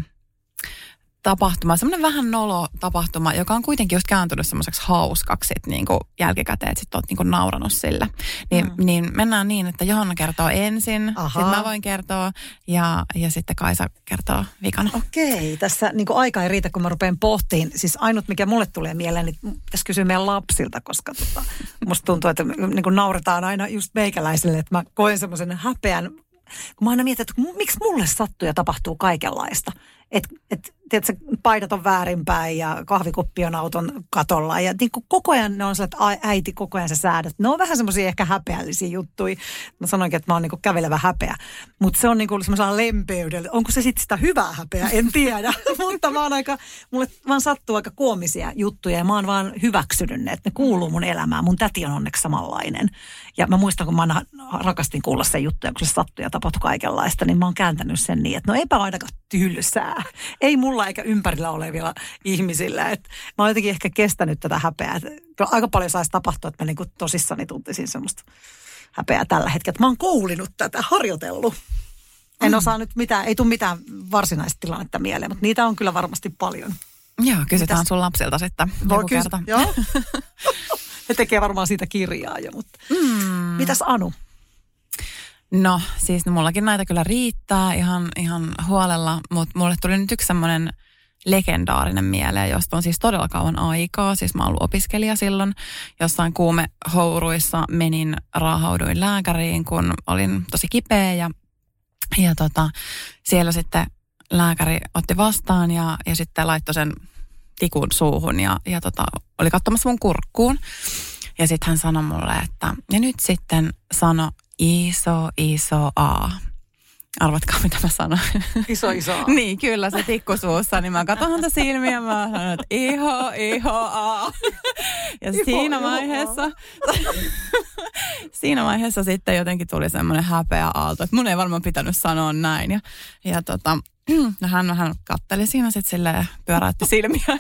tapahtuma, semmoinen vähän nolo tapahtuma, joka on kuitenkin just kääntynyt semmoiseksi hauskaksi sit niin kuin jälkikäteen, että sit oot niin kuin nauranut sille. Niin, mm. niin mennään niin, että Johanna kertoo ensin, sitten mä voin kertoa ja, ja sitten Kaisa kertoo vikana. Okei, tässä niin kuin aika ei riitä, kun mä rupean pohtiin. Siis ainut, mikä mulle tulee mieleen, niin pitäisi kysyä meidän lapsilta, koska tota, musta tuntuu, että niin kuin nauretaan aina just meikäläisille, että mä koen semmoisen häpeän kun mä aina mietin, että miksi mulle sattuu ja tapahtuu kaikenlaista. Että et, tiedätkö, paidat on väärinpäin ja kahvikuppi on auton katolla. Ja niin kuin koko ajan ne on sellaiset, että äiti koko ajan sä säädät. Ne on vähän semmoisia ehkä häpeällisiä juttuja. Mä sanoinkin, että mä oon niin kuin kävelevä häpeä. Mutta se on niin kuin semmoisella lempeydellä. Onko se sitten sitä hyvää häpeää? En tiedä. Mutta mä oon aika, mulle vaan sattuu aika koomisia juttuja ja mä oon vaan hyväksynyt ne, että ne kuuluu mun elämään. Mun täti on onneksi samanlainen. Ja mä muistan, kun mä aina rakastin kuulla sen juttuja, kun se sattui ja tapahtui kaikenlaista, niin mä oon kääntänyt sen niin, että no eipä ainakaan tylsää. Ei mulla eikä ympärillä olevilla ihmisillä. Et mä oon jotenkin ehkä kestänyt tätä häpeää. Et aika paljon saisi tapahtua, että mä niinku tosissani tuntisin semmoista häpeää tällä hetkellä. mä oon koulinut tätä, harjoitellut. En mm. osaa nyt mitään, ei tule mitään varsinaista tilannetta mieleen, mutta niitä on kyllä varmasti paljon. Joo, kysytään Mitäs? sun lapsilta sitten Voi kys- kerta. Joo. He tekee varmaan siitä kirjaa jo, mutta mm. mitäs Anu? No siis no, mullakin näitä kyllä riittää ihan, ihan huolella, mutta mulle tuli nyt yksi semmoinen legendaarinen mieleen, josta on siis todella kauan aikaa. Siis mä oon ollut opiskelija silloin. Jossain kuumehouruissa menin, raahauduin lääkäriin, kun olin tosi kipeä ja, ja tota, siellä sitten lääkäri otti vastaan ja, ja sitten laittoi sen tikun suuhun ja, ja tota, oli katsomassa mun kurkkuun. Ja sitten hän sanoi mulle, että ja nyt sitten sano iso, iso A. Arvatkaa, mitä mä sanoin. Iso, iso A. niin, kyllä se tikku suussa. Niin mä katson häntä silmiä ja mä sanon, että iho, iho A. ja iho, siinä iho, vaiheessa, siinä vaiheessa sitten jotenkin tuli semmoinen häpeä aalto, että mun ei varmaan pitänyt sanoa näin. Ja, ja tota, no hän vähän katteli siinä sitten silleen pyöräytti silmiä. Ja,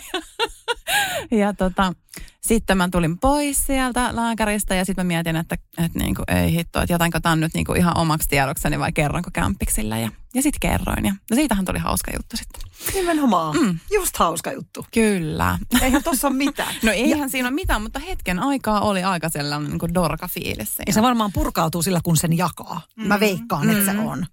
ja tota, sitten mä tulin pois sieltä lääkäristä ja sitten mä mietin, että, että niin kuin, ei hitto, että jätänkö tämän nyt niin kuin ihan omaksi tiedokseni vai kerronko kämpiksillä. Ja, ja sitten kerroin ja no siitähän tuli hauska juttu sitten. Nimenomaan. Mm. Just hauska juttu. Kyllä. Eihän tuossa ole mitään. no eihän ja... siinä ole mitään, mutta hetken aikaa oli aika sellainen niin kuin dorka fiilis. Ja se varmaan purkautuu sillä, kun sen jakaa. Mm. Mä veikkaan, mm. että se on.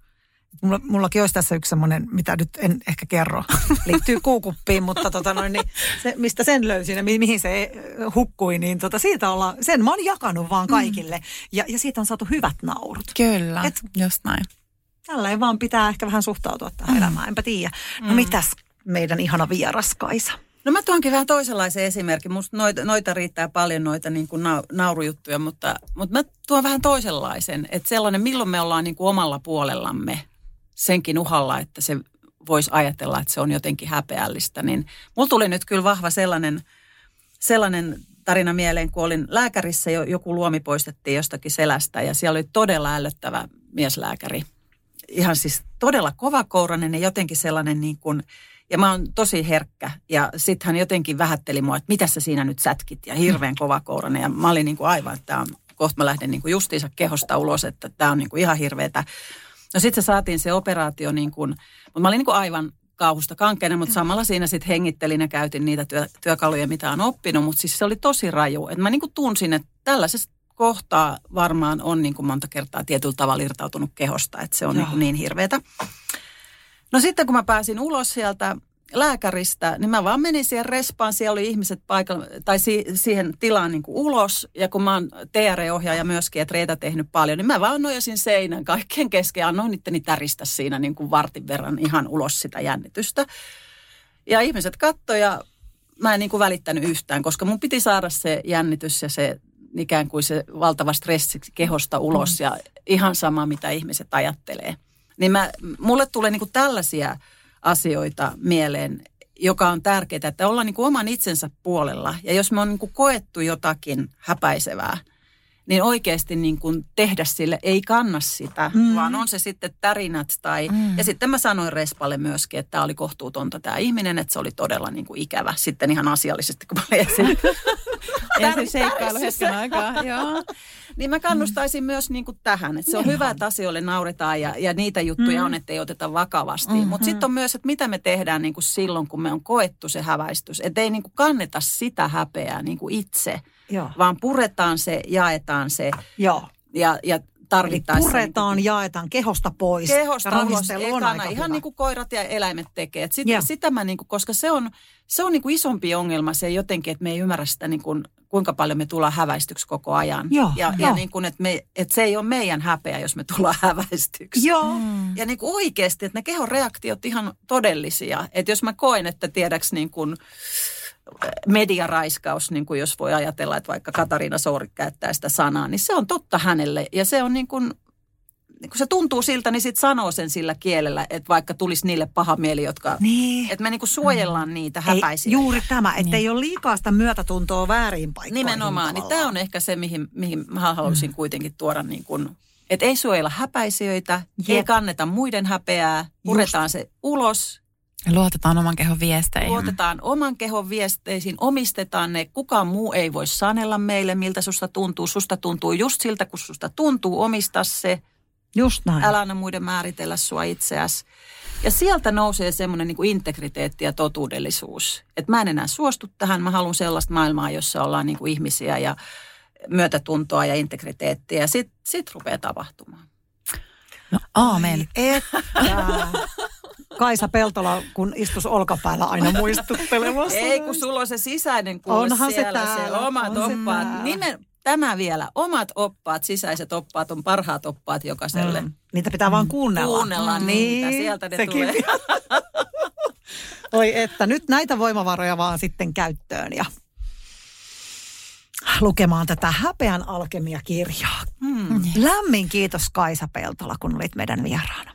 Mulla, mullakin olisi tässä yksi semmoinen, mitä nyt en ehkä kerro, liittyy kuukuppiin, mutta tota noin, niin se, mistä sen löysin ja mi, mihin se eh, hukkui, niin tota siitä olla, sen mä oon jakanut vaan kaikille. Mm. Ja, ja siitä on saatu hyvät naurut. Kyllä, Et, just näin. Tällä ei vaan pitää ehkä vähän suhtautua tähän mm. elämään, enpä tiedä. No mm. mitäs meidän ihana vieras Kaisa? No mä tuonkin vähän toisenlaisen esimerkin. Musta noita, noita riittää paljon noita niin kuin naurujuttuja, mutta, mutta mä tuon vähän toisenlaisen. Että sellainen, milloin me ollaan niin kuin omalla puolellamme senkin uhalla, että se voisi ajatella, että se on jotenkin häpeällistä. Niin mulla tuli nyt kyllä vahva sellainen, sellainen tarina mieleen, kun olin lääkärissä, joku luomi poistettiin jostakin selästä ja siellä oli todella ällöttävä mieslääkäri. Ihan siis todella kovakourainen ja jotenkin sellainen niin kuin, ja mä oon tosi herkkä. Ja sitten hän jotenkin vähätteli mua, että mitä sä siinä nyt sätkit ja hirveän kovakourainen. Ja mä olin niin kuin aivan, että tämä on, kohta mä lähden niin kuin justiinsa kehosta ulos, että tämä on niin kuin ihan hirveetä. No sitten se saatiin se operaatio niin kuin, mutta mä olin niin kuin aivan kauhusta kankeinen, mutta samalla siinä sitten hengittelin ja käytin niitä työ, työkaluja, mitä on oppinut. Mutta siis se oli tosi raju. Että mä niin kuin tunsin, että tällaisessa kohtaa varmaan on niin kuin monta kertaa tietyllä tavalla irtautunut kehosta, että se on niin, niin hirveätä. No sitten kun mä pääsin ulos sieltä lääkäristä, niin mä vaan menin siihen respaan, siellä oli ihmiset paikalla, tai si- siihen tilaan niin kuin ulos, ja kun mä oon TR-ohjaaja myöskin, että reitä tehnyt paljon, niin mä vaan nojasin seinän kaikkien kesken, ja annoin itteni täristä siinä niin kuin vartin verran ihan ulos sitä jännitystä. Ja ihmiset kattoivat, ja mä en niin kuin välittänyt yhtään, koska mun piti saada se jännitys ja se ikään kuin se valtava stressi kehosta ulos, mm. ja ihan sama, mitä ihmiset ajattelee. Niin mä, mulle tulee niin kuin tällaisia asioita mieleen, joka on tärkeää, että ollaan niin kuin oman itsensä puolella. Ja jos me on niin kuin koettu jotakin häpäisevää, niin oikeasti niin kuin tehdä sille ei kanna sitä, mm. vaan on se sitten tärinät tai... Mm. Ja sitten mä sanoin Respalle myöskin, että tämä oli kohtuutonta tämä ihminen, että se oli todella niin kuin ikävä sitten ihan asiallisesti, kun mä lesin. Ensin seikkailu hetken aikaa, joo. Niin mä kannustaisin mm. myös niin kuin tähän, että se on Ihan. hyvä, että asioille nauretaan ja, ja niitä juttuja mm. on, että ei oteta vakavasti. Mm-hmm. Mutta sitten on myös, että mitä me tehdään niin kuin silloin, kun me on koettu se häväistys. Että ei niin kuin kanneta sitä häpeää niin kuin itse, Joo. vaan puretaan se, jaetaan se. Joo. Ja, ja tarvittaessa. Eli puretaan, niin kuin, jaetaan kehosta pois. Kehosta pois, ekana, ihan hyvä. niin kuin koirat ja eläimet tekee. sit, sitä mä niin kuin, koska se on, se on niin kuin isompi ongelma se jotenkin, että me ei ymmärrä sitä niin kuin kuinka paljon me tullaan häväistyksi koko ajan. Joo, ja, ja niin kuin, että, me, että se ei ole meidän häpeä, jos me tullaan häväistyksi. Joo. Mm. Ja niin kuin oikeasti, että ne kehon reaktiot ihan todellisia. Että jos mä koen, että tiedäks niin kuin äh, mediaraiskaus, niin kuin jos voi ajatella, että vaikka Katariina Soori käyttää sitä sanaa, niin se on totta hänelle. Ja se on niin kuin niin kun se tuntuu siltä, niin sitten sanoo sen sillä kielellä, että vaikka tulisi niille paha mieli, jotka... Niin. Että me niin kuin suojellaan mm. niitä häpäisiä. Juuri tämä, että niin. ei ole liikaa sitä myötätuntoa väärin paikkoihin. Nimenomaan. Niin tämä on ehkä se, mihin, mihin mä haluaisin mm. kuitenkin tuoda niin kuin, että ei suojella häpäisijöitä, Jep. ei kanneta muiden häpeää, puretaan Just. se ulos. Luotetaan oman kehon viesteihin. Luotetaan oman kehon viesteisiin, omistetaan ne. Kukaan muu ei voi sanella meille, miltä susta tuntuu. Susta tuntuu just siltä, kun susta tuntuu, omista se – Just näin. Älä anna muiden määritellä sua itseäsi. Ja sieltä nousee semmoinen niin integriteetti ja totuudellisuus. Että mä en enää suostu tähän, mä haluan sellaista maailmaa, jossa ollaan niin kuin ihmisiä ja myötätuntoa ja integriteettiä. Ja sit, sit rupeaa tapahtumaan. No, aamen. Että. Kaisa Peltola, kun istus olkapäällä aina muistuttelemassa. Ei, kun sulla on se sisäinen kuule Onhan siellä, se, täällä, se omat on oppaat. Nimen, tämä vielä, omat oppaat, sisäiset oppaat on parhaat oppaat jokaiselle. Mm. Niitä pitää vaan kuunnella. Kuunnella mm. niitä, sieltä ne Sekin. tulee. Oi että, nyt näitä voimavaroja vaan sitten käyttöön ja lukemaan tätä häpeän alkemia-kirjaa. Mm. Lämmin kiitos Kaisa Peltola, kun olit meidän vieraana.